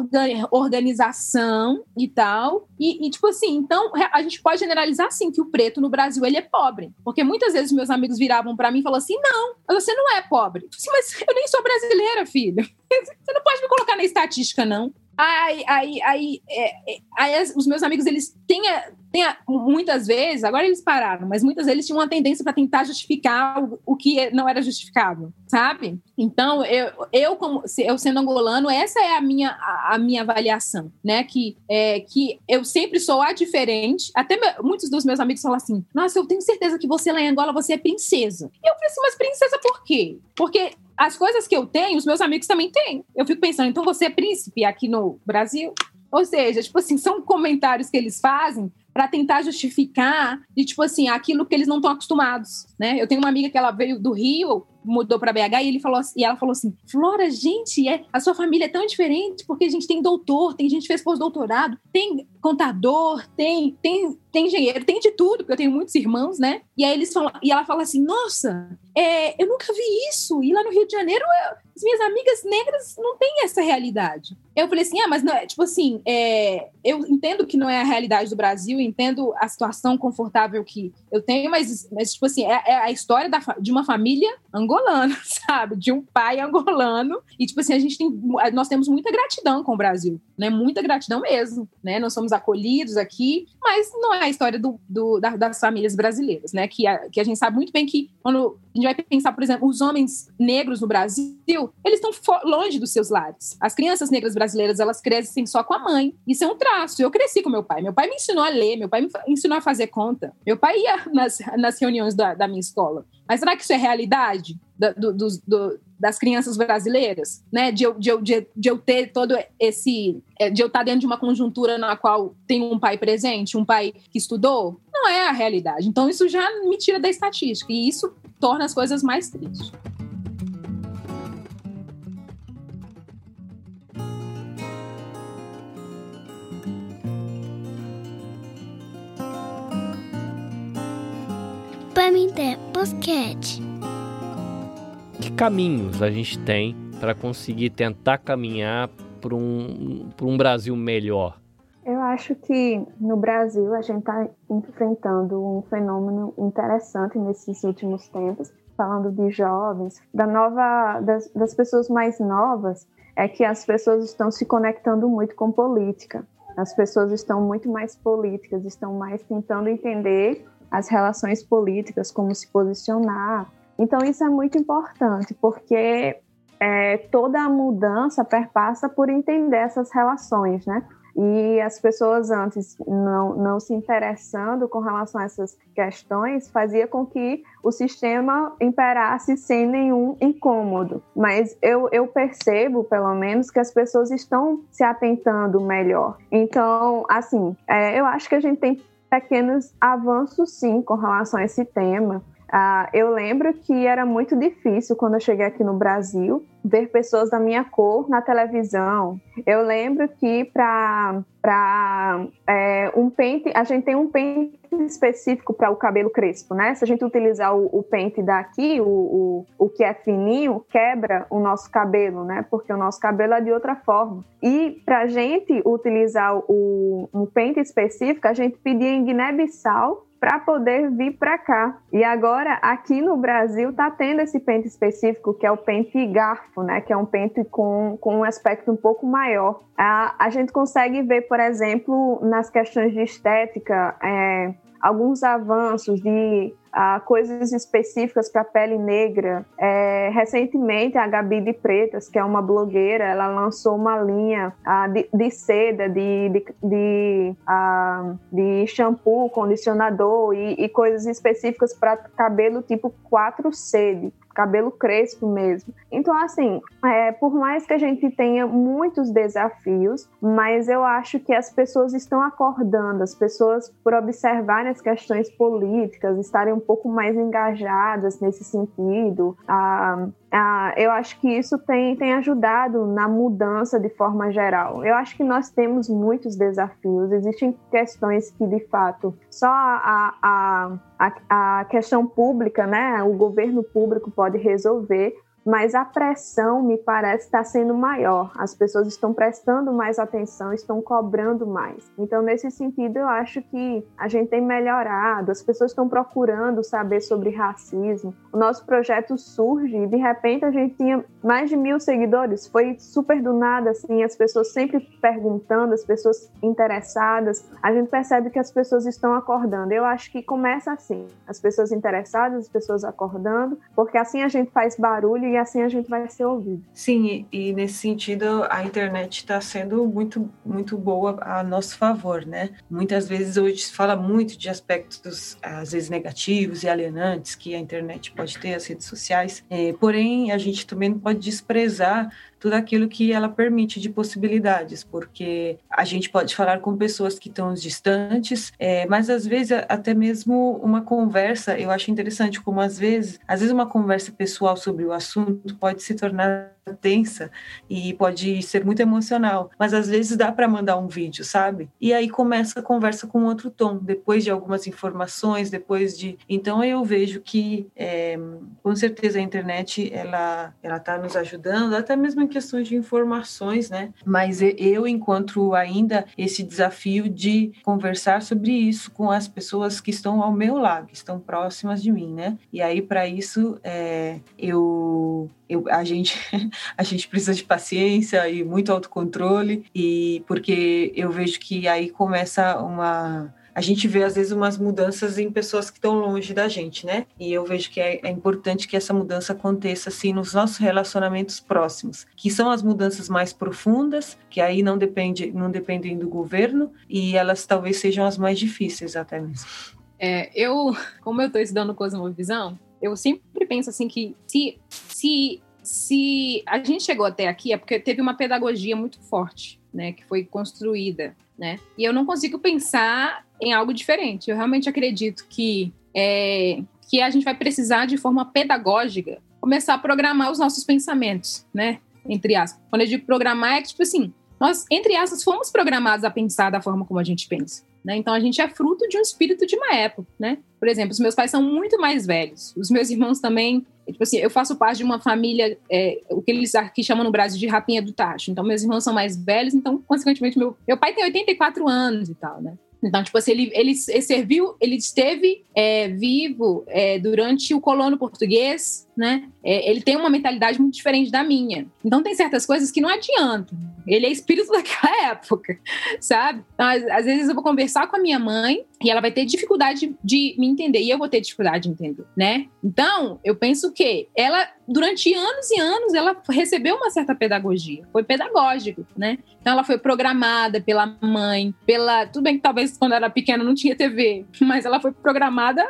organização e tal. E, e, tipo assim, então a gente pode generalizar assim que o preto no Brasil ele é pobre. Porque muitas vezes meus amigos viravam para mim e falavam assim: não, você não é pobre. Assim, mas eu nem sou brasileira, filho. (laughs) Você não pode me colocar na estatística, não. Aí, aí, aí, é, é, aí os meus amigos, eles têm, a, têm a, muitas vezes, agora eles pararam, mas muitas vezes tinham uma tendência para tentar justificar o, o, que não era justificável, sabe? Então, eu, eu como eu sendo angolano, essa é a minha, a, a minha avaliação, né? Que, é, que eu sempre sou a diferente. Até muitos dos meus amigos falam assim: Nossa, eu tenho certeza que você lá em Angola, você é princesa. E eu falei assim, mas princesa por quê? Porque as coisas que eu tenho, os meus amigos também têm. Eu fico pensando, então você é príncipe aqui no Brasil? Ou seja, tipo assim, são comentários que eles fazem para tentar justificar de tipo assim, aquilo que eles não estão acostumados, né? Eu tenho uma amiga que ela veio do Rio, mudou para BH e ele falou e ela falou assim: "Flora, gente, é, a sua família é tão diferente porque a gente tem doutor, tem gente que fez pós-doutorado, tem contador, tem tem tem engenheiro, tem de tudo, porque eu tenho muitos irmãos, né? E aí eles falam, e ela fala assim: "Nossa, é, eu nunca vi isso. E lá no Rio de Janeiro, eu, as minhas amigas negras não têm essa realidade. Eu falei assim, ah, mas não é, tipo assim, é, eu entendo que não é a realidade do Brasil, entendo a situação confortável que eu tenho, mas, mas tipo assim, é, é a história da, de uma família angolana, (laughs) sabe? De um pai angolano. E, tipo assim, a gente tem, nós temos muita gratidão com o Brasil, né? Muita gratidão mesmo, né? Nós somos acolhidos aqui, mas não é a história do, do da, das famílias brasileiras, né? Que a, que a gente sabe muito bem que quando a gente vai pensar, por exemplo, os homens negros no Brasil, eles estão longe dos seus lares. As crianças negras brasileiras, elas crescem só com a mãe. Isso é um traço. Eu cresci com meu pai. Meu pai me ensinou a ler, meu pai me ensinou a fazer conta. Meu pai ia nas, nas reuniões da, da minha escola. Mas será que isso é realidade da, do, do, das crianças brasileiras? Né? De, eu, de, eu, de, de eu ter todo esse. É, de eu estar dentro de uma conjuntura na qual tem um pai presente, um pai que estudou? Não é a realidade. Então, isso já me tira da estatística. E isso torna as coisas mais tristes. Pamité Podcast. Que caminhos a gente tem para conseguir tentar caminhar para um, um Brasil melhor? Eu acho que no Brasil a gente está enfrentando um fenômeno interessante nesses últimos tempos, falando de jovens, da nova, das, das pessoas mais novas, é que as pessoas estão se conectando muito com política. As pessoas estão muito mais políticas, estão mais tentando entender as relações políticas, como se posicionar. Então isso é muito importante, porque é, toda a mudança perpassa por entender essas relações, né? E as pessoas antes não, não se interessando com relação a essas questões fazia com que o sistema imperasse sem nenhum incômodo. Mas eu, eu percebo, pelo menos, que as pessoas estão se atentando melhor. Então, assim, é, eu acho que a gente tem pequenos avanços, sim, com relação a esse tema. Ah, eu lembro que era muito difícil quando eu cheguei aqui no Brasil ver pessoas da minha cor na televisão. Eu lembro que para é, um pente, a gente tem um pente específico para o cabelo crespo, né? Se a gente utilizar o, o pente daqui, o, o, o que é fininho, quebra o nosso cabelo, né? Porque o nosso cabelo é de outra forma. E para a gente utilizar o, um pente específico, a gente pedia em Guiné-Bissau para poder vir para cá. E agora, aqui no Brasil, está tendo esse pente específico, que é o pente garfo, né? Que é um pente com, com um aspecto um pouco maior. A, a gente consegue ver, por exemplo, nas questões de estética, é, alguns avanços de uh, coisas específicas para pele negra. É, recentemente, a Gabi de Pretas, que é uma blogueira, ela lançou uma linha uh, de, de, seda, de, de, de, uh, de shampoo, condicionador e, e coisas específicas para cabelo tipo 4C, cabelo crespo mesmo. Então, assim, é, por mais que a gente tenha muitos desafios, mas eu acho que as pessoas estão acordando, as pessoas, por observarem as questões políticas, estarem um pouco mais engajadas nesse sentido, a, ah, eu acho que isso tem, tem ajudado na mudança de forma geral. Eu acho que nós temos muitos desafios, existem questões que, de fato, só a, a, a, a questão pública, né, o governo público pode resolver, mas a pressão me parece estar sendo maior. As pessoas estão prestando mais atenção, estão cobrando mais. Então, nesse sentido, eu acho que a gente tem melhorado, as pessoas estão procurando saber sobre racismo. O nosso projeto surge e, de repente, a gente tinha mais de mil seguidores. Foi super do nada, assim, as pessoas sempre perguntando, as pessoas interessadas. A gente percebe que as pessoas estão acordando. Eu acho que começa assim: as pessoas interessadas, as pessoas acordando, porque assim a gente faz barulho e assim a gente vai ser ouvido. Sim, e, e nesse sentido a internet está sendo muito, muito boa a nosso favor, né? Muitas vezes hoje se fala muito de aspectos, às vezes negativos e alienantes que a internet pode ter, as redes sociais, é, porém a gente também não pode desprezar tudo aquilo que ela permite de possibilidades, porque a gente pode falar com pessoas que estão distantes, é, mas às vezes até mesmo uma conversa, eu acho interessante como às vezes, às vezes uma conversa pessoal sobre o assunto pode se tornar tensa e pode ser muito emocional, mas às vezes dá para mandar um vídeo, sabe? E aí começa a conversa com outro tom, depois de algumas informações, depois de. Então eu vejo que é, com certeza a internet ela ela está nos ajudando, até mesmo em questões de informações, né? Mas eu encontro ainda esse desafio de conversar sobre isso com as pessoas que estão ao meu lado, que estão próximas de mim, né? E aí para isso é, eu eu, a, gente, (laughs) a gente precisa de paciência e muito autocontrole, e porque eu vejo que aí começa uma. A gente vê, às vezes, umas mudanças em pessoas que estão longe da gente, né? E eu vejo que é, é importante que essa mudança aconteça, assim, nos nossos relacionamentos próximos, que são as mudanças mais profundas, que aí não, depende, não dependem do governo, e elas talvez sejam as mais difíceis até mesmo. É, eu, como eu estou estudando Cosmovisão, eu sempre penso assim que se, se, se a gente chegou até aqui é porque teve uma pedagogia muito forte, né, que foi construída, né? E eu não consigo pensar em algo diferente. Eu realmente acredito que é, que a gente vai precisar de forma pedagógica começar a programar os nossos pensamentos, né? Entre aspas. Quando eu digo programar é tipo assim, nós entre aspas fomos programados a pensar da forma como a gente pensa. Né? Então a gente é fruto de um espírito de uma época, né? Por exemplo, os meus pais são muito mais velhos, os meus irmãos também. Tipo assim, eu faço parte de uma família, é, o que eles aqui chamam no Brasil de rapinha do tacho. Então, meus irmãos são mais velhos, então, consequentemente, meu, meu pai tem 84 anos e tal, né? Então, tipo assim, ele, ele, serviu, ele esteve é, vivo é, durante o colono português, né? É, ele tem uma mentalidade muito diferente da minha. Então, tem certas coisas que não adiantam. Ele é espírito (laughs) daquela época, sabe? Então, às, às, vezes eu vou conversar com a minha mãe e ela vai ter dificuldade de me entender e eu vou ter dificuldade de entender, né? Então, eu penso que ela, durante anos e anos, ela recebeu uma certa pedagogia. Foi pedagógico, né? Então, ela foi programada pela mãe, pela... Tudo bem que talvez quando era pequena não tinha TV, (laughs) mas ela foi programada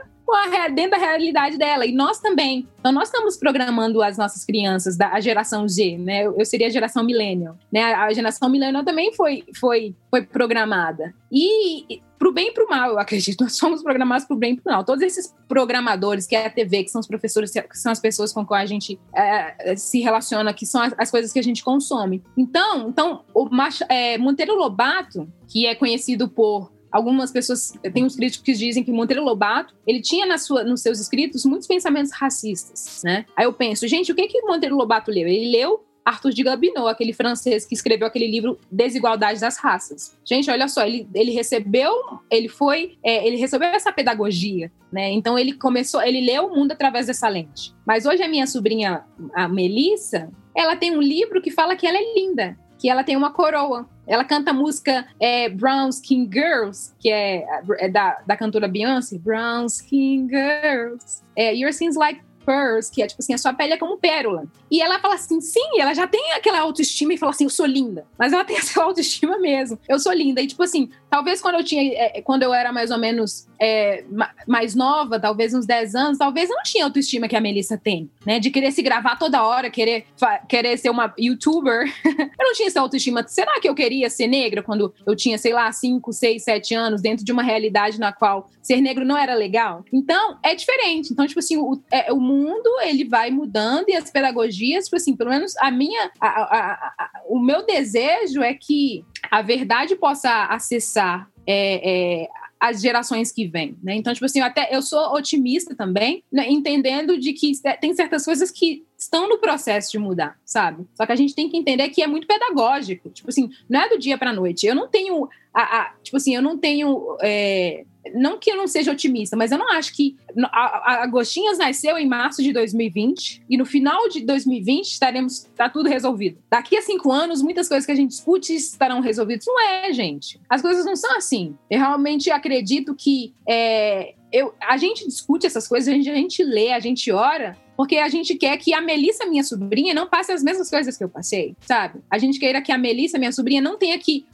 dentro da realidade dela. E nós também. Então, nós estamos programando as nossas crianças, da a geração Z, né? Eu seria a geração millennial, né? A geração millennial também foi, foi, foi programada. E pro bem e pro mal, eu acredito. (laughs) Nós somos programados pro bem e pro mal. Todos esses programadores, que é a TV, que são os professores, que são as pessoas com quem a gente é, se relaciona, que são as, as, coisas que a gente consome. Então, então o é, Monteiro Lobato, que é conhecido por algumas pessoas, tem uns críticos que dizem que Monteiro Lobato, ele tinha na sua, nos seus escritos muitos pensamentos racistas, né? Aí eu penso, gente, o que que Monteiro Lobato leu? Ele leu Arthur de Gobineau, aquele francês que escreveu aquele livro Desigualdade das Raças. Gente, olha só, ele, ele recebeu, ele foi, é, ele recebeu essa pedagogia, né? Então ele começou, ele leu o mundo através dessa lente. Mas hoje a minha sobrinha, a Melissa, ela tem um livro que fala que ela é linda, que ela tem uma coroa. Ela canta a música é, Brown Skin Girls, que é, é, da, da cantora Beyoncé. Brown Skin Girls. É, Your Sins Like pearls, que é tipo assim, a sua pele é como pérola. E ela fala assim, sim, ela já tem aquela autoestima e fala assim, eu sou linda. Mas ela tem (laughs) essa autoestima mesmo. Eu sou linda. E tipo assim, talvez quando eu tinha, é, quando eu era mais ou menos é, mais nova, talvez uns 10 anos, talvez eu não tinha autoestima que a Melissa tem, né? De querer se gravar toda hora, querer, querer ser uma youtuber. (laughs) eu não tinha essa autoestima. Será que eu queria ser negra quando eu tinha, sei lá, 5, 6, 7 anos, dentro de uma realidade na qual ser negro não era legal? Então, é diferente. Então, tipo assim, o, é, o mundo, ele vai mudando e as pedagogias, tipo assim, pelo menos a minha, a, a, a, o meu desejo é que a verdade possa acessar é, é, as gerações que vêm, né? Então, tipo assim, eu até eu sou otimista também, né? entendendo de que tem certas coisas que estão no processo de mudar, sabe? Só que a gente tem que entender que é muito pedagógico. Tipo assim, não é do dia para noite. Eu não tenho, a, a, tipo assim, eu não tenho é, não que eu não seja otimista, mas eu não acho que a, a nasceu em março de 2020 e no final de 2020 estaremos tá tudo resolvido. Daqui a cinco anos, muitas coisas que a gente discute estarão resolvidas. Não é, gente. As coisas não são assim. Eu realmente acredito que é, eu, a gente discute essas coisas, a gente, a gente lê, a gente ora, porque a gente quer que a Melissa, minha sobrinha, não passe as mesmas coisas que eu passei, sabe? A gente queira que a Melissa, minha sobrinha, não tenha que.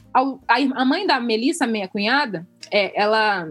A mãe da Melissa, minha cunhada, é, ela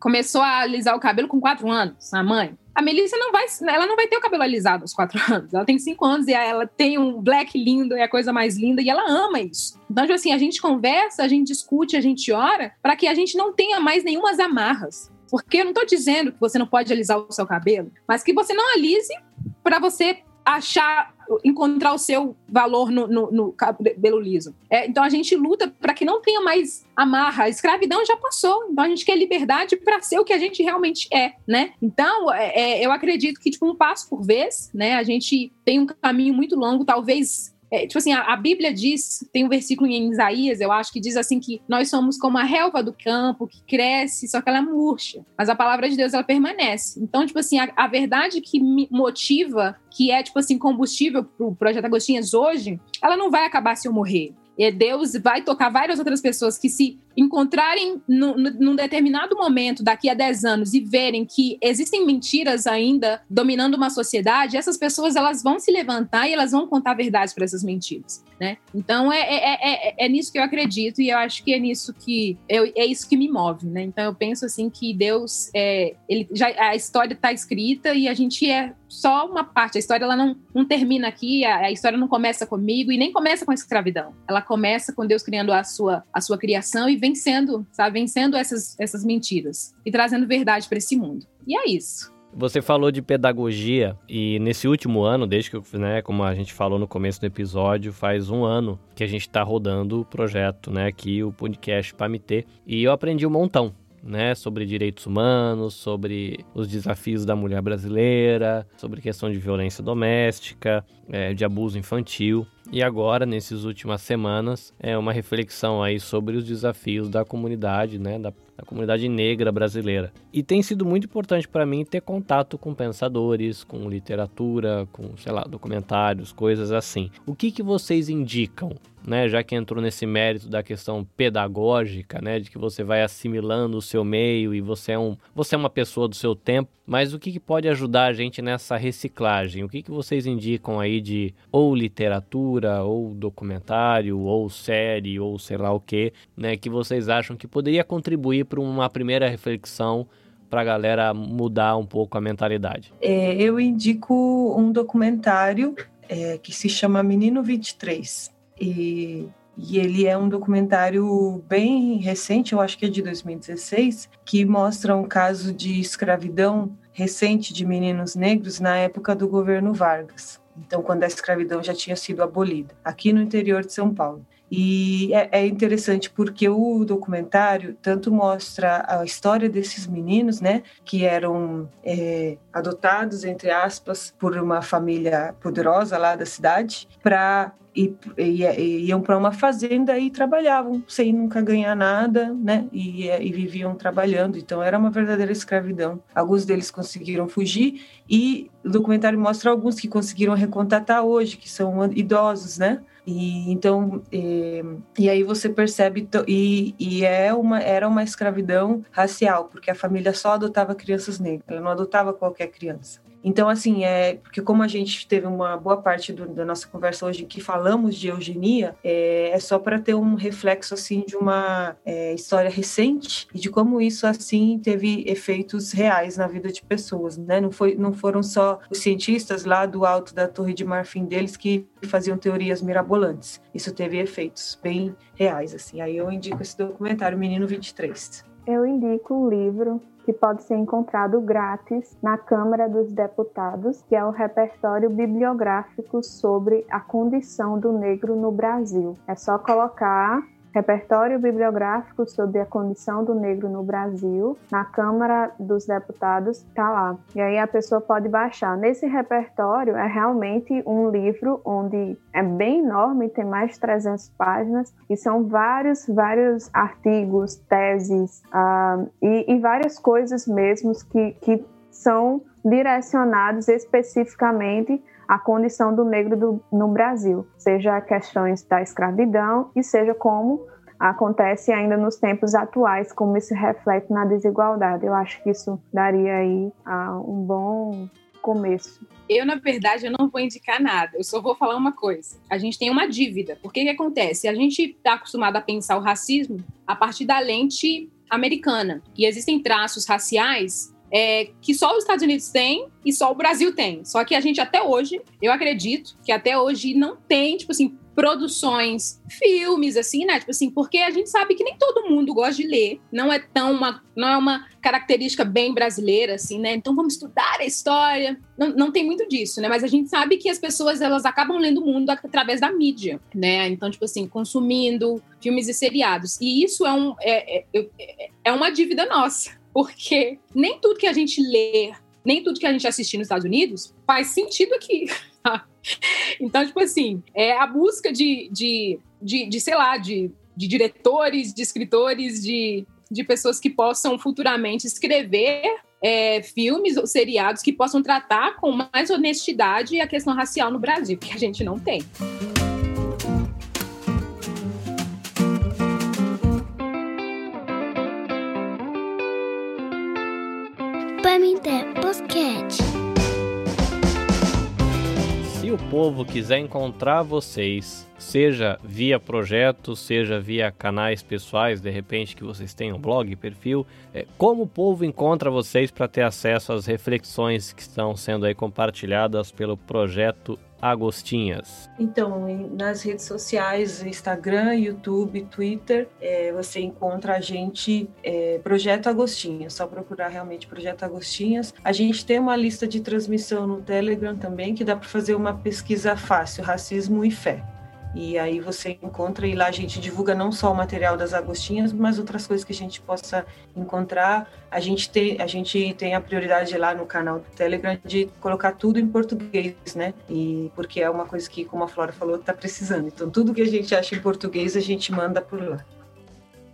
começou a alisar o cabelo com quatro anos, a mãe. a Melissa não vai, ela não vai ter o cabelo alisado aos quatro (laughs) anos. Ela tem cinco anos e ela tem um black lindo, é a coisa mais linda, e ela ama isso. Então, tipo assim, a gente conversa, a gente discute, a gente ora, para que a gente não tenha mais nenhumas amarras. Porque eu não estou dizendo que você não pode alisar o seu cabelo, mas que você não alise para você achar, encontrar o seu valor no, no, no cabelo liso. É, então a gente luta para que não tenha mais amarra. A escravidão já passou, então a gente quer liberdade para ser o que a gente realmente é, né? Então é, é, eu acredito que tipo um passo por vez, né? A gente tem um caminho muito longo, talvez é, tipo assim, a, a, Bíblia diz, tem um versículo em Isaías, eu acho, que diz assim que nós somos como a relva do campo, que cresce, só que ela murcha. Mas a palavra de Deus, ela permanece. Então, tipo assim, a, a verdade que me motiva, que é, tipo assim, combustível pro Projeto Agostinhas hoje, ela não vai acabar se eu morrer. Deus vai tocar várias outras pessoas que se encontrarem no, no, num determinado momento, daqui a 10 anos, e verem que existem mentiras ainda dominando uma sociedade, essas pessoas elas vão se levantar e elas vão contar verdades para essas mentiras, né? Então é, é, é, é, nisso que eu acredito e eu acho que é nisso que eu, é isso que me move, né? Então eu penso assim que Deus é, ele já a história está escrita e a gente é só uma parte. A história ela não, não termina aqui, a, a história não começa comigo e nem começa com a escravidão. Ela começa com Deus criando a sua a sua criação e vencendo, sabe? Vencendo essas, essas mentiras e trazendo verdade para esse mundo. E é isso. Você falou de pedagogia e nesse último ano, desde que, né, como a gente falou no começo do episódio, faz um ano que a gente está rodando o projeto, né, aqui o podcast PAMITê, e eu aprendi um montão, né, sobre direitos humanos, sobre os desafios da mulher brasileira, sobre questão de violência doméstica, é, de abuso infantil. E agora, nessas últimas semanas, é uma reflexão aí sobre os desafios da comunidade, né, da, da comunidade negra brasileira. E tem sido muito importante para mim ter contato com pensadores, com literatura, com, sei lá, documentários, coisas assim. O que, que vocês indicam né, já que entrou nesse mérito da questão pedagógica, né, de que você vai assimilando o seu meio e você é, um, você é uma pessoa do seu tempo, mas o que, que pode ajudar a gente nessa reciclagem? O que, que vocês indicam aí de ou literatura, ou documentário, ou série, ou sei lá o que, né, que vocês acham que poderia contribuir para uma primeira reflexão para a galera mudar um pouco a mentalidade? É, eu indico um documentário é, que se chama Menino 23 e, e ele é um documentário bem recente, eu acho que é de 2016, que mostra um caso de escravidão recente de meninos negros na época do governo Vargas. Então, quando a escravidão já tinha sido abolida, aqui no interior de São Paulo. E é, é, interessante porque o documentário tanto mostra a história desses meninos, né, que eram é, adotados, entre aspas, por uma família poderosa lá da cidade, para e, e, e iam para uma fazenda e trabalhavam sem nunca ganhar nada, né? E, e, viviam trabalhando. Então era uma verdadeira escravidão. Alguns deles conseguiram fugir e o documentário mostra alguns que conseguiram recontatar hoje, que são idosos, né? E então e, e aí você percebe e, e é uma era uma escravidão racial porque a família só adotava crianças negras, ela não adotava qualquer criança. Então, assim, é porque como a gente teve uma boa parte do, da nossa conversa hoje que falamos de eugenia, é, é só para ter um reflexo, assim, de uma é, história recente e de como isso, assim, teve efeitos reais na vida de pessoas, né? Não, foi, não foram só os cientistas lá do alto da Torre de Marfim deles que faziam teorias mirabolantes. Isso teve efeitos bem reais, assim. Aí eu indico esse documentário, Menino 23. Eu indico um livro que pode ser encontrado grátis na Câmara dos Deputados, que é o repertório bibliográfico sobre a condição do negro no Brasil. É só colocar Repertório bibliográfico sobre a condição do negro no Brasil, na Câmara dos Deputados, está lá. E aí a pessoa pode baixar. Nesse repertório é realmente um livro onde é bem enorme, tem mais de 300 páginas, e são vários, vários artigos, teses uh, e, e várias coisas mesmo que, que são direcionados especificamente a condição do negro do, no Brasil, seja questões da escravidão e seja como acontece ainda nos tempos atuais, como isso reflete na desigualdade. Eu acho que isso daria aí uh, um bom começo. Eu, na verdade, eu não vou indicar nada. Eu só vou falar uma coisa. A gente tem uma dívida. Porque que acontece? A gente está acostumado a pensar o racismo a partir da lente americana. E existem traços raciais é, que só os Estados Unidos têm e só o Brasil tem. Só que a gente até hoje, eu acredito que até hoje não tem, tipo assim, produções, filmes, assim, né? Tipo assim, porque a gente sabe que nem todo mundo gosta de ler. Não é tão uma, não é uma característica bem brasileira, assim, né? Então vamos estudar a história. Não, não tem muito disso, né? Mas a gente sabe que as pessoas elas acabam lendo o mundo através da mídia, né? Então, tipo assim, consumindo filmes e seriados. E isso é, um, é, é, é, é uma dívida nossa, porque nem tudo que a gente lê, nem tudo que a gente assiste nos Estados Unidos faz sentido aqui. (laughs) Então, tipo assim, é a busca de, de, de, de sei lá, de, de diretores, de escritores, de, de pessoas que possam futuramente escrever é, filmes ou seriados que possam tratar com mais honestidade a questão racial no Brasil, que a gente não tem. Pamité Podcast o povo quiser encontrar vocês, seja via projeto, seja via canais pessoais, de repente que vocês tenham blog, perfil, é, como o povo encontra vocês para ter acesso às reflexões que estão sendo aí compartilhadas pelo projeto Agostinhas? Então, nas redes sociais, Instagram, YouTube, Twitter, é, você encontra a gente, é, Projeto Agostinhas, só procurar realmente Projeto Agostinhas. A gente tem uma lista de transmissão no Telegram também, que dá para fazer uma pesquisa fácil, racismo e fé. E aí você encontra e lá a gente divulga não só o material das Agostinhas, mas outras coisas que a gente possa encontrar. A gente tem a, gente tem a prioridade lá no canal do Telegram de colocar tudo em português, né? E porque é uma coisa que, como a Flora falou, está precisando. Então tudo que a gente acha em português a gente manda por lá.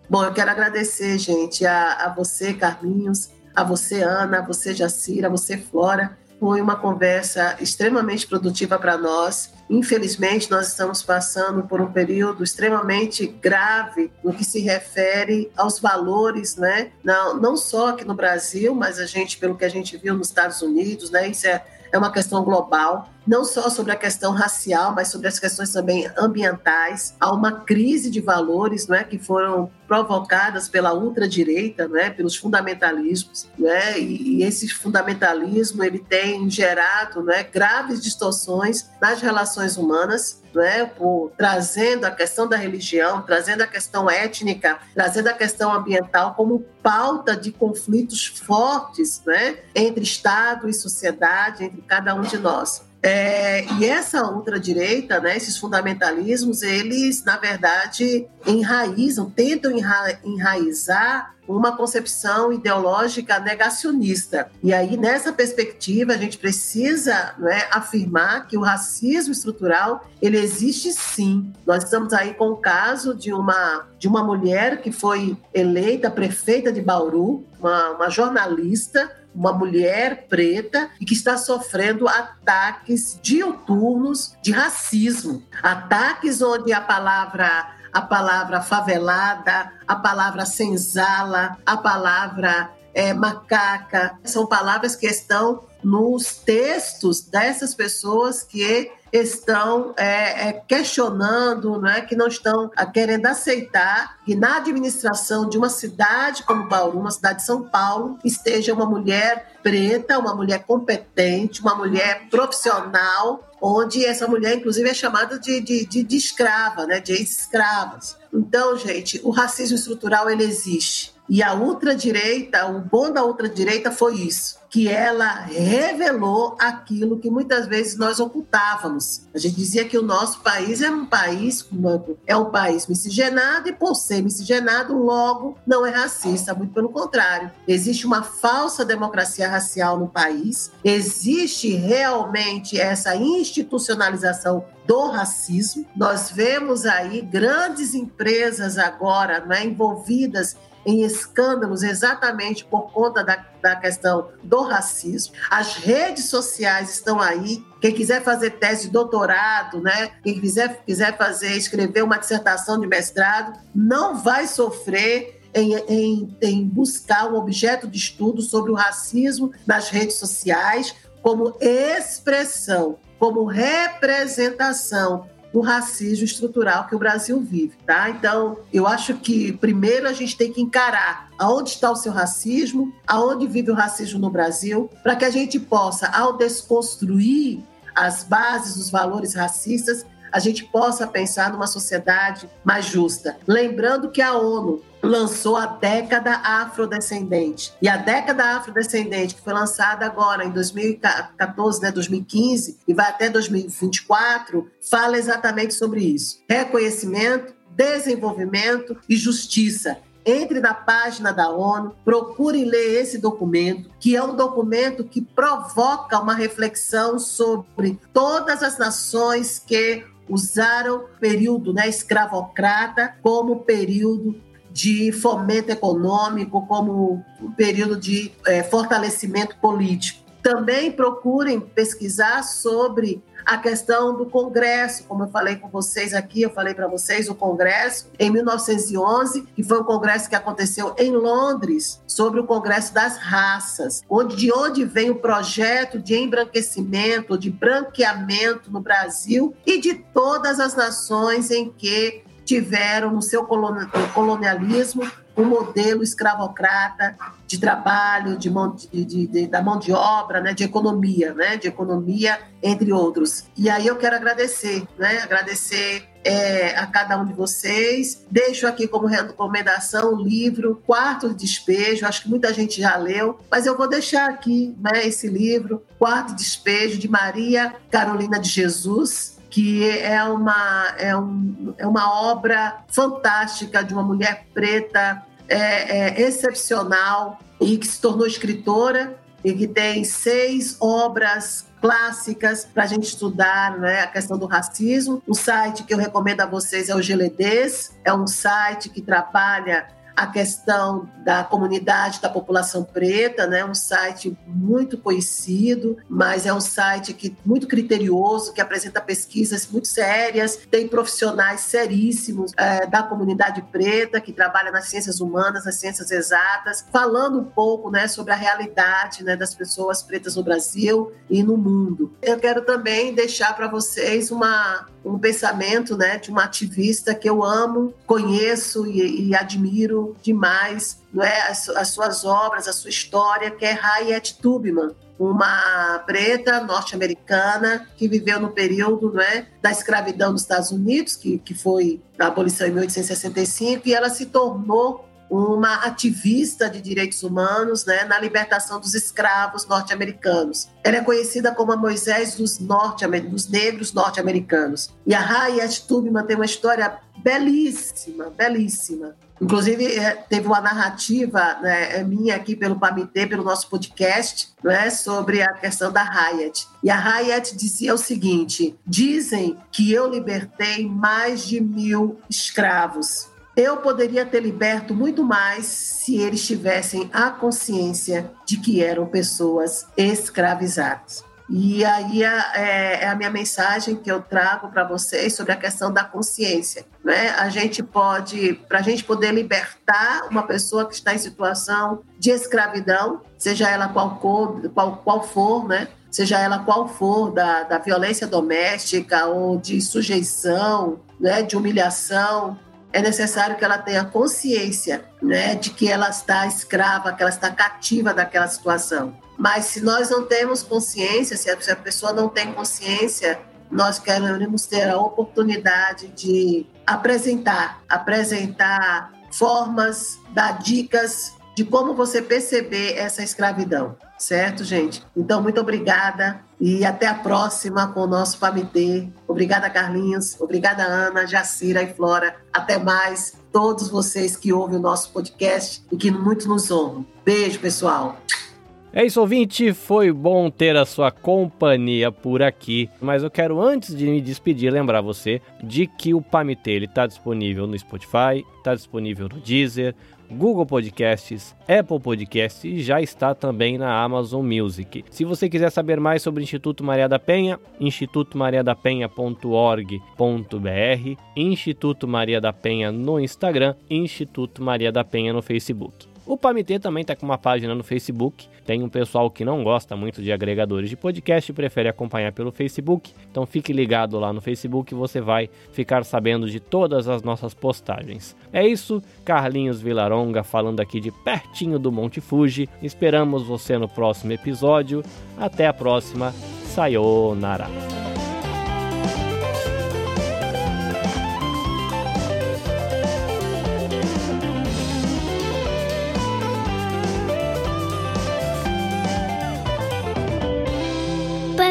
Bom, eu quero agradecer, gente, a, a você, Carlinhos, a você, Ana, a você, Jacira, a você, Flora foi uma conversa extremamente produtiva para nós. Infelizmente, nós estamos passando por um período extremamente grave no que se refere aos valores, né? Não, não só aqui no Brasil, mas a gente, pelo que a gente viu nos Estados Unidos, né? Isso é é uma questão global, não só sobre a questão racial, mas sobre as questões também ambientais. Há uma crise de valores não é, que foram provocadas pela ultradireita, é, pelos fundamentalismos. Não é, e, e esse fundamentalismo ele tem gerado não é, graves distorções nas relações humanas né, por, trazendo a questão da religião, trazendo a questão étnica, trazendo a questão ambiental como pauta de conflitos fortes né, entre Estado e sociedade, entre cada um de nós. É, e essa ultradireita, né, esses fundamentalismos, eles, na verdade, enraizam, tentam enra enraizar uma concepção ideológica negacionista. E aí, nessa perspectiva, a gente precisa né, afirmar que o racismo estrutural ele existe sim. Nós estamos aí com o caso de uma, de uma mulher que foi eleita prefeita de Bauru, uma, uma jornalista, uma mulher preta e que está sofrendo ataques diuturnos de racismo. Ataques onde a palavra a palavra favelada, a palavra senzala, a palavra é, macaca, são palavras que estão nos textos dessas pessoas que estão é, é, questionando, né, que não estão a, querendo aceitar que na administração de uma cidade como Bauru, uma cidade de São Paulo, esteja uma mulher preta, uma mulher competente, uma mulher profissional, onde essa mulher, inclusive, é chamada de, de, de, de escrava, né, de ex-escravas. Então, gente, o racismo estrutural ele existe. E a ultradireita, o bom da ultradireita foi isso que ela revelou aquilo que muitas vezes nós ocultávamos. A gente dizia que o nosso país era um país, é um país miscigenado e por ser miscigenado, logo não é racista, muito pelo contrário. Existe uma falsa democracia racial no país, existe realmente essa institucionalização do racismo. Nós vemos aí grandes empresas agora né, envolvidas em escândalos exatamente por conta da, da questão do racismo. As redes sociais estão aí. Quem quiser fazer tese de doutorado, né? Quem quiser, quiser fazer, escrever uma dissertação de mestrado, não vai sofrer em, em, em, buscar um objeto de estudo sobre o racismo nas redes sociais como expressão, como representação do racismo estrutural que o Brasil vive, tá? Então, eu acho que primeiro a gente tem que encarar aonde está o seu racismo, aonde vive o racismo no Brasil, para que a gente possa, ao desconstruir as bases, os valores racistas, a gente possa pensar numa sociedade mais justa. Lembrando que a ONU lançou a década afrodescendente. E a década afrodescendente, que foi lançada agora em 2014, né, 2015, e vai até 2024, fala exatamente sobre isso. Reconhecimento, desenvolvimento e justiça entre na página da ONU, procure ler esse documento, que é um documento que provoca uma reflexão sobre todas as nações que usaram o período né, escravocrata como período de fomento econômico, como um período de é, fortalecimento político. Também procurem pesquisar sobre a questão do Congresso, como eu falei com vocês aqui, eu falei para vocês o Congresso em 1911, que foi um congresso que aconteceu em Londres, sobre o Congresso das Raças, onde de onde vem o projeto de embranquecimento, de branqueamento no Brasil e de todas as nações em que tiveram no seu colonialismo um modelo escravocrata de trabalho, de mão, de, de, de, da mão de obra, né, de economia, né, de economia, entre outros. E aí eu quero agradecer, né, agradecer é, a cada um de vocês. Deixo aqui como recomendação o livro Quarto de Despejo, acho que muita gente já leu, mas eu vou deixar aqui né, esse livro, Quarto de Despejo, de Maria Carolina de Jesus, que é uma, é, um, é uma obra fantástica de uma mulher preta é, é, excepcional e que se tornou escritora e que tem seis obras clássicas para a gente estudar né, a questão do racismo. O site que eu recomendo a vocês é o Geledês, é um site que trabalha a questão da comunidade da população preta, né? Um site muito conhecido, mas é um site que muito criterioso, que apresenta pesquisas muito sérias, tem profissionais seríssimos é, da comunidade preta que trabalha nas ciências humanas, nas ciências exatas, falando um pouco, né, sobre a realidade, né, das pessoas pretas no Brasil e no mundo. Eu quero também deixar para vocês uma um pensamento, né, de uma ativista que eu amo, conheço e, e admiro demais não é, as, as, suas obras, a sua história, que é Harriet Tubman, uma preta norte-americana que viveu no período não é, da escravidão nos Estados Unidos, que, que foi a abolição em 1865, e ela se tornou uma ativista de direitos humanos né, na libertação dos escravos norte-americanos. Ela é conhecida como a Moisés dos, norte dos negros norte-americanos. E a Harriet Tubman tem uma história belíssima, belíssima. Inclusive, é, teve uma narrativa né, é minha aqui pelo PAMITê, pelo nosso podcast, né, sobre a questão da Hayat. E a Hayat dizia o seguinte: dizem que eu libertei mais de mil escravos. Eu poderia ter liberto muito mais se eles tivessem a consciência de que eram pessoas escravizadas. E aí é, é a minha mensagem que eu trago para vocês sobre a questão da consciência. Né? A gente pode, para a gente poder libertar uma pessoa que está em situação de escravidão, seja ela qual, for, qual, qual for, né? seja ela qual for, da, da violência doméstica ou de sujeição, né? de humilhação, é necessário que ela tenha consciência né? de que ela está escrava, que ela está cativa daquela situação. Mas se nós não temos consciência, se a pessoa não tem consciência, nós queremos ter a oportunidade de apresentar, apresentar formas, dar dicas de como você perceber essa escravidão, certo, gente? Então, muito obrigada e até a próxima com o nosso Pamitê. Obrigada, Carlinhos. Obrigada, Ana, Jacira e Flora. Até mais, todos vocês que ouvem o nosso podcast e que muito nos honram. Beijo, pessoal. É isso, ouvinte. Foi bom ter a sua companhia por aqui. Mas eu quero, antes de me despedir, lembrar você de que o Pamitê está disponível no Spotify, está disponível no Deezer, Google Podcasts, Apple Podcasts e já está também na Amazon Music. Se você quiser saber mais sobre o Instituto Maria da Penha, institutomariadapenha.org.br, Instituto Maria da Penha no Instagram, Instituto Maria da Penha no Facebook. O Pamitê também está com uma página no Facebook. Tem um pessoal que não gosta muito de agregadores de podcast e prefere acompanhar pelo Facebook. Então fique ligado lá no Facebook, você vai ficar sabendo de todas as nossas postagens. É isso, Carlinhos Vilaronga falando aqui de pertinho do Monte Fuji. Esperamos você no próximo episódio. Até a próxima. Sayonara.